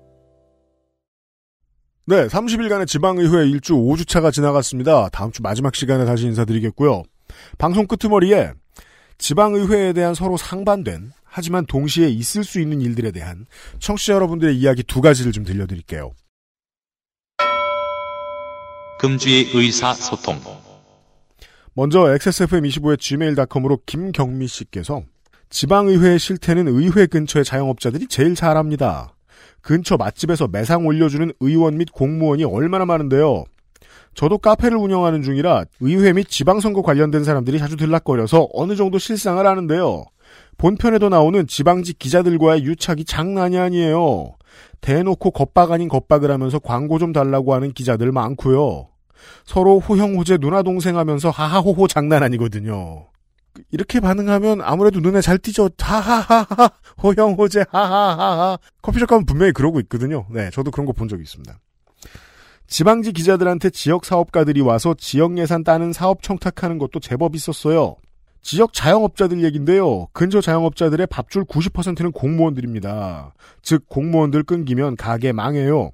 네, 30일간의 지방의회 일주 5주차가 지나갔습니다. 다음 주 마지막 시간에 다시 인사드리겠고요. 방송 끄트머리에 지방의회에 대한 서로 상반된 하지만 동시에 있을 수 있는 일들에 대한 청취자 여러분들의 이야기 두 가지를 좀 들려드릴게요. 금주의 의사소통. 먼저 XSFM25의 gmail.com으로 김경미 씨께서 지방의회의 실태는 의회 근처의 자영업자들이 제일 잘합니다. 근처 맛집에서 매상 올려주는 의원 및 공무원이 얼마나 많은데요. 저도 카페를 운영하는 중이라 의회 및 지방선거 관련된 사람들이 자주 들락거려서 어느 정도 실상을 아는데요. 본편에도 나오는 지방직 기자들과의 유착이 장난이 아니에요. 대놓고 겁박 아닌 겁박을 하면서 광고 좀 달라고 하는 기자들 많고요. 서로 호형호재 누나 동생 하면서 하하호호 장난 아니거든요. 이렇게 반응하면 아무래도 눈에 잘 띄죠. 하하하하 호형호재 하하하하 커피숍 가면 분명히 그러고 있거든요. 네, 저도 그런 거 본 적이 있습니다. 지방지 기자들한테 지역 사업가들이 와서 지역 예산 따는 사업 청탁하는 것도 제법 있었어요. 지역 자영업자들 얘긴데요. 근처 자영업자들의 밥줄 90%는 공무원들입니다. 즉 공무원들 끊기면 가게 망해요.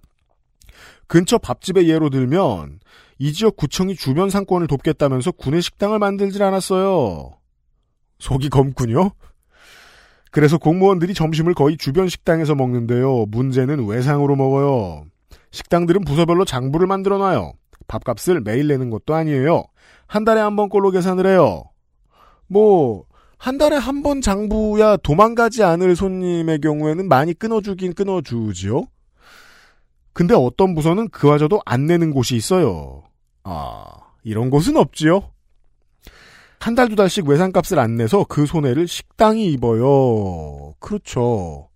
근처 밥집의 예로 들면 이 지역 구청이 주변 상권을 돕겠다면서 구내 식당을 만들질 않았어요. 속이 검군요. 그래서 공무원들이 점심을 거의 주변 식당에서 먹는데요. 문제는 외상으로 먹어요. 식당들은 부서별로 장부를 만들어놔요. 밥값을 매일 내는 것도 아니에요. 한 달에 한 번 꼴로 계산을 해요. 뭐 한 달에 한 번 장부야 도망가지 않을 손님의 경우에는 많이 끊어주긴 끊어주지요. 근데 어떤 부서는 그와저도 안 내는 곳이 있어요. 아, 이런 곳은 없지요. 한 달 두 달씩 외상값을 안 내서 그 손해를 식당이 입어요. 그렇죠.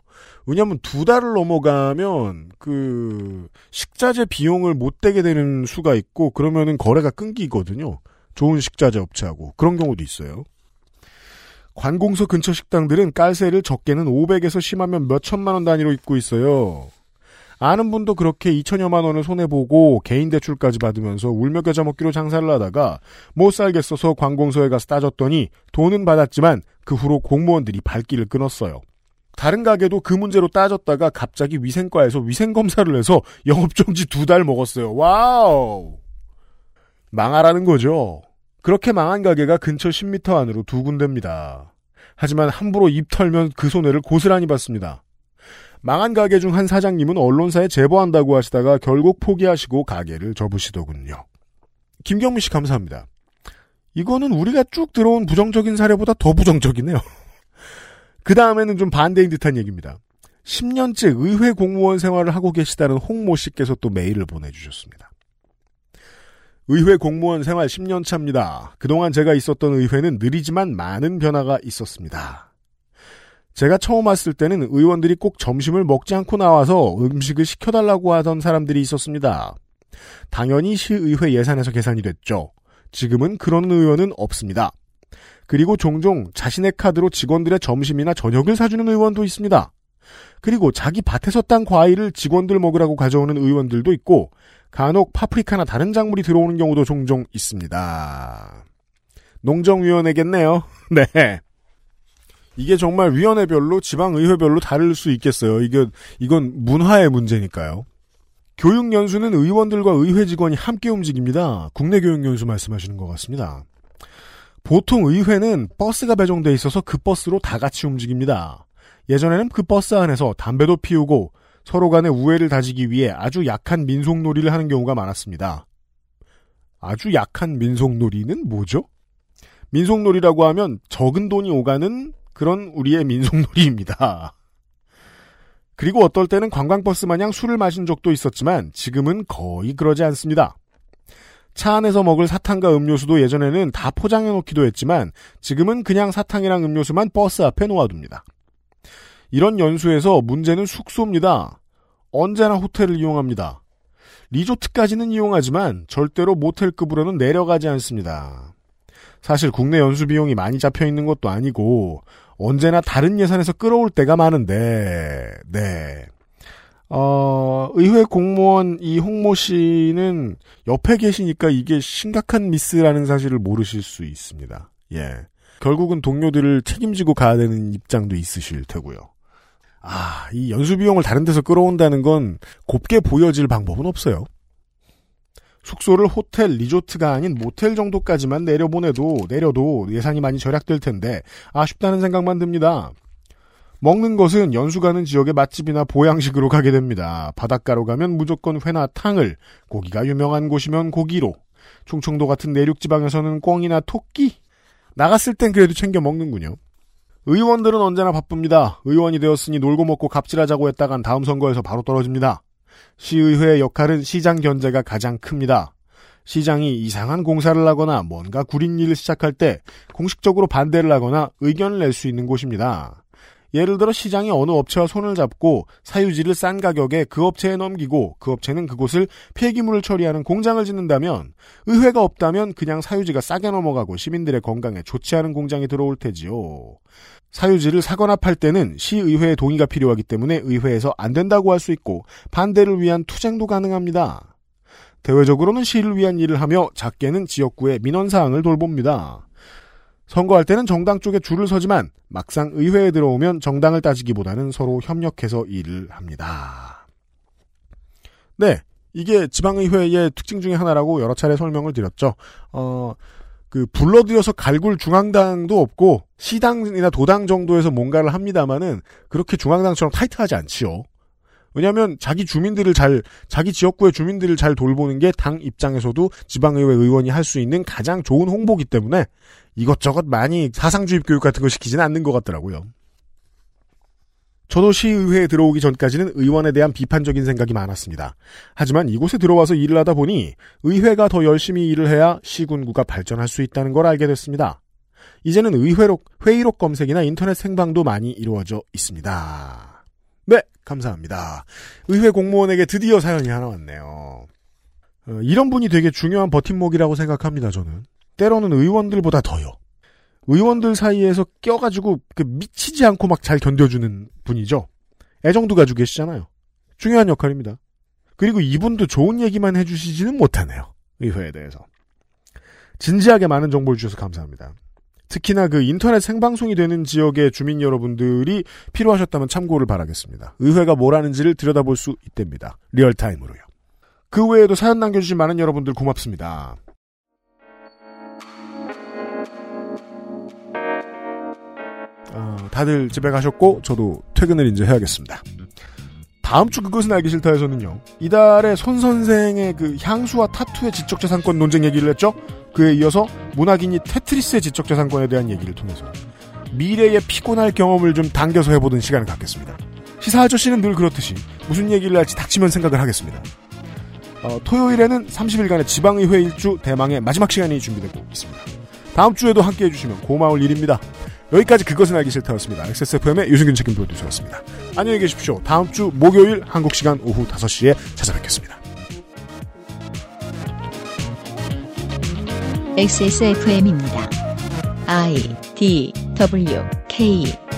왜냐하면 두 달을 넘어가면 그 식자재 비용을 못 대게 되는 수가 있고 그러면은 거래가 끊기거든요. 좋은 식자재 업체하고 그런 경우도 있어요. 관공서 근처 식당들은 깔세를 적게는 500에서 심하면 몇 천만 원 단위로 입고 있어요. 아는 분도 그렇게 2천여만 원을 손해보고 개인 대출까지 받으면서 울며 겨자 먹기로 장사를 하다가 못 살겠어서 관공서에 가서 따졌더니 돈은 받았지만 그 후로 공무원들이 발길을 끊었어요. 다른 가게도 그 문제로 따졌다가 갑자기 위생과에서 위생검사를 해서 영업정지 두 달 먹었어요. Wow! 망하라는 거죠. 그렇게 망한 가게가 근처 10m 안으로 두 군데입니다. 하지만 함부로 입 털면 그 손해를 고스란히 받습니다. 망한 가게 중 한 사장님은 언론사에 제보한다고 하시다가 결국 포기하시고 가게를 접으시더군요. 김경민 씨 감사합니다. 이거는 우리가 쭉 들어온 부정적인 사례보다 더 부정적이네요. [LAUGHS] 그 다음에는 좀 반대인 듯한 얘기입니다. 10년째 의회 공무원 생활을 하고 계시다는 홍모 씨께서 또 메일을 보내주셨습니다. 의회 공무원 생활 10년 차입니다. 그동안 제가 있었던 의회는 느리지만 많은 변화가 있었습니다. 제가 처음 왔을 때는 의원들이 꼭 점심을 먹지 않고 나와서 음식을 시켜달라고 하던 사람들이 있었습니다. 당연히 시의회 예산에서 계산이 됐죠. 지금은 그런 의원은 없습니다. 그리고 종종 자신의 카드로 직원들의 점심이나 저녁을 사주는 의원도 있습니다. 그리고 자기 밭에서 딴 과일을 직원들 먹으라고 가져오는 의원들도 있고 간혹 파프리카나 다른 작물이 들어오는 경우도 종종 있습니다. 농정위원회겠네요. [LAUGHS] 네. 이게 정말 위원회별로 지방의회별로 다를 수 있겠어요. 이게 이건 문화의 문제니까요. 교육연수는 의원들과 의회 직원이 함께 움직입니다. 국내 교육연수 말씀하시는 것 같습니다. 보통 의회는 버스가 배정돼 있어서 그 버스로 다 같이 움직입니다. 예전에는 그 버스 안에서 담배도 피우고 서로 간의 우애를 다지기 위해 아주 약한 민속놀이를 하는 경우가 많았습니다. 아주 약한 민속놀이는 뭐죠? 민속놀이라고 하면 적은 돈이 오가는 그런 우리의 민속놀이입니다. [LAUGHS] 그리고 어떨 때는 관광버스 마냥 술을 마신 적도 있었지만 지금은 거의 그러지 않습니다. 차 안에서 먹을 사탕과 음료수도 예전에는 다 포장해 놓기도 했지만 지금은 그냥 사탕이랑 음료수만 버스 앞에 놓아둡니다. 이런 연수에서 문제는 숙소입니다. 언제나 호텔을 이용합니다. 리조트까지는 이용하지만 절대로 모텔급으로는 내려가지 않습니다. 사실 국내 연수 비용이 많이 잡혀 있는 것도 아니고 언제나 다른 예산에서 끌어올 때가 많은데 네. 어, 의회 공무원 이 홍모 씨는 옆에 계시니까 이게 심각한 미스라는 사실을 모르실 수 있습니다. 예. 결국은 동료들을 책임지고 가야 되는 입장도 있으실 테고요. 아, 이 연수 비용을 다른 데서 끌어온다는 건 곱게 보여질 방법은 없어요. 숙소를 호텔, 리조트가 아닌 모텔 정도까지만 내려보내도, 내려도 예산이 많이 절약될 텐데, 아쉽다는 생각만 듭니다. 먹는 것은 연수 가는 지역의 맛집이나 보양식으로 가게 됩니다. 바닷가로 가면 무조건 회나 탕을, 고기가 유명한 곳이면 고기로, 충청도 같은 내륙 지방에서는 꿩이나 토끼, 나갔을 땐 그래도 챙겨 먹는군요. 의원들은 언제나 바쁩니다. 의원이 되었으니 놀고 먹고 갑질하자고 했다간 다음 선거에서 바로 떨어집니다. 시의회의 역할은 시장 견제가 가장 큽니다. 시장이 이상한 공사를 하거나 뭔가 구린 일을 시작할 때 공식적으로 반대를 하거나 의견을 낼 수 있는 곳입니다. 예를 들어 시장이 어느 업체와 손을 잡고 사유지를 싼 가격에 그 업체에 넘기고 그 업체는 그곳을 폐기물을 처리하는 공장을 짓는다면 의회가 없다면 그냥 사유지가 싸게 넘어가고 시민들의 건강에 좋지 않은 공장이 들어올 테지요. 사유지를 사거나 팔 때는 시의회의 동의가 필요하기 때문에 의회에서 안 된다고 할 수 있고 반대를 위한 투쟁도 가능합니다. 대외적으로는 시를 위한 일을 하며 작게는 지역구의 민원사항을 돌봅니다. 선거할 때는 정당 쪽에 줄을 서지만 막상 의회에 들어오면 정당을 따지기보다는 서로 협력해서 일을 합니다. 네. 이게 지방의회의 특징 중의 하나라고 여러 차례 설명을 드렸죠. 어, 그, 불러들여서 갈굴 중앙당도 없고, 시당이나 도당 정도에서 뭔가를 합니다만은, 그렇게 중앙당처럼 타이트하지 않지요. 왜냐하면 자기 주민들을 잘 자기 지역구의 주민들을 잘 돌보는 게 당 입장에서도 지방의회 의원이 할 수 있는 가장 좋은 홍보기 때문에 이것저것 많이 사상주의 교육 같은 거 시키지는 않는 것 같더라고요. 저도 시의회에 들어오기 전까지는 의원에 대한 비판적인 생각이 많았습니다. 하지만 이곳에 들어와서 일을 하다 보니 의회가 더 열심히 일을 해야 시군구가 발전할 수 있다는 걸 알게 됐습니다. 이제는 의회록, 회의록 검색이나 인터넷 생방도 많이 이루어져 있습니다. 네, 감사합니다. 의회 공무원에게 드디어 사연이 하나 왔네요. 어, 이런 분이 되게 중요한 버팀목이라고 생각합니다, 저는. 때로는 의원들보다 더요. 의원들 사이에서 껴가지고 그 미치지 않고 막 잘 견뎌주는 분이죠. 애정도 가지고 계시잖아요. 중요한 역할입니다. 그리고 이분도 좋은 얘기만 해주시지는 못하네요. 의회에 대해서. 진지하게 많은 정보를 주셔서 감사합니다. 특히나 그 인터넷 생방송이 되는 지역의 주민 여러분들이 필요하셨다면 참고를 바라겠습니다. 의회가 뭘 하는지를 들여다볼 수 있답니다. 리얼타임으로요. 그 외에도 사연 남겨주신 많은 여러분들 고맙습니다. 어, 다들 집에 가셨고 저도 퇴근을 이제 해야겠습니다. 다음 주 그것은 알기 싫다에서는요. 이달에 손 선생의 그 향수와 타투의 지적재산권 논쟁 얘기를 했죠. 그에 이어서 문학인이 테트리스의 지적재산권에 대한 얘기를 통해서 미래의 피곤할 경험을 좀 당겨서 해보는 시간을 갖겠습니다. 시사 아저씨는 늘 그렇듯이 무슨 얘기를 할지 닥치면 생각을 하겠습니다. 어, 토요일에는 30일간의 지방의회 일주 대망의 마지막 시간이 준비되고 있습니다. 다음 주에도 함께 해주시면 고마울 일입니다. 여기까지 그것은 알기 싫다였습니다. XSFM의 유승균 책임 프로듀서였습니다. 안녕히 계십시오. 다음 주 목요일 한국 시간 오후 5시에 찾아뵙겠습니다. XSFM입니다. I D W K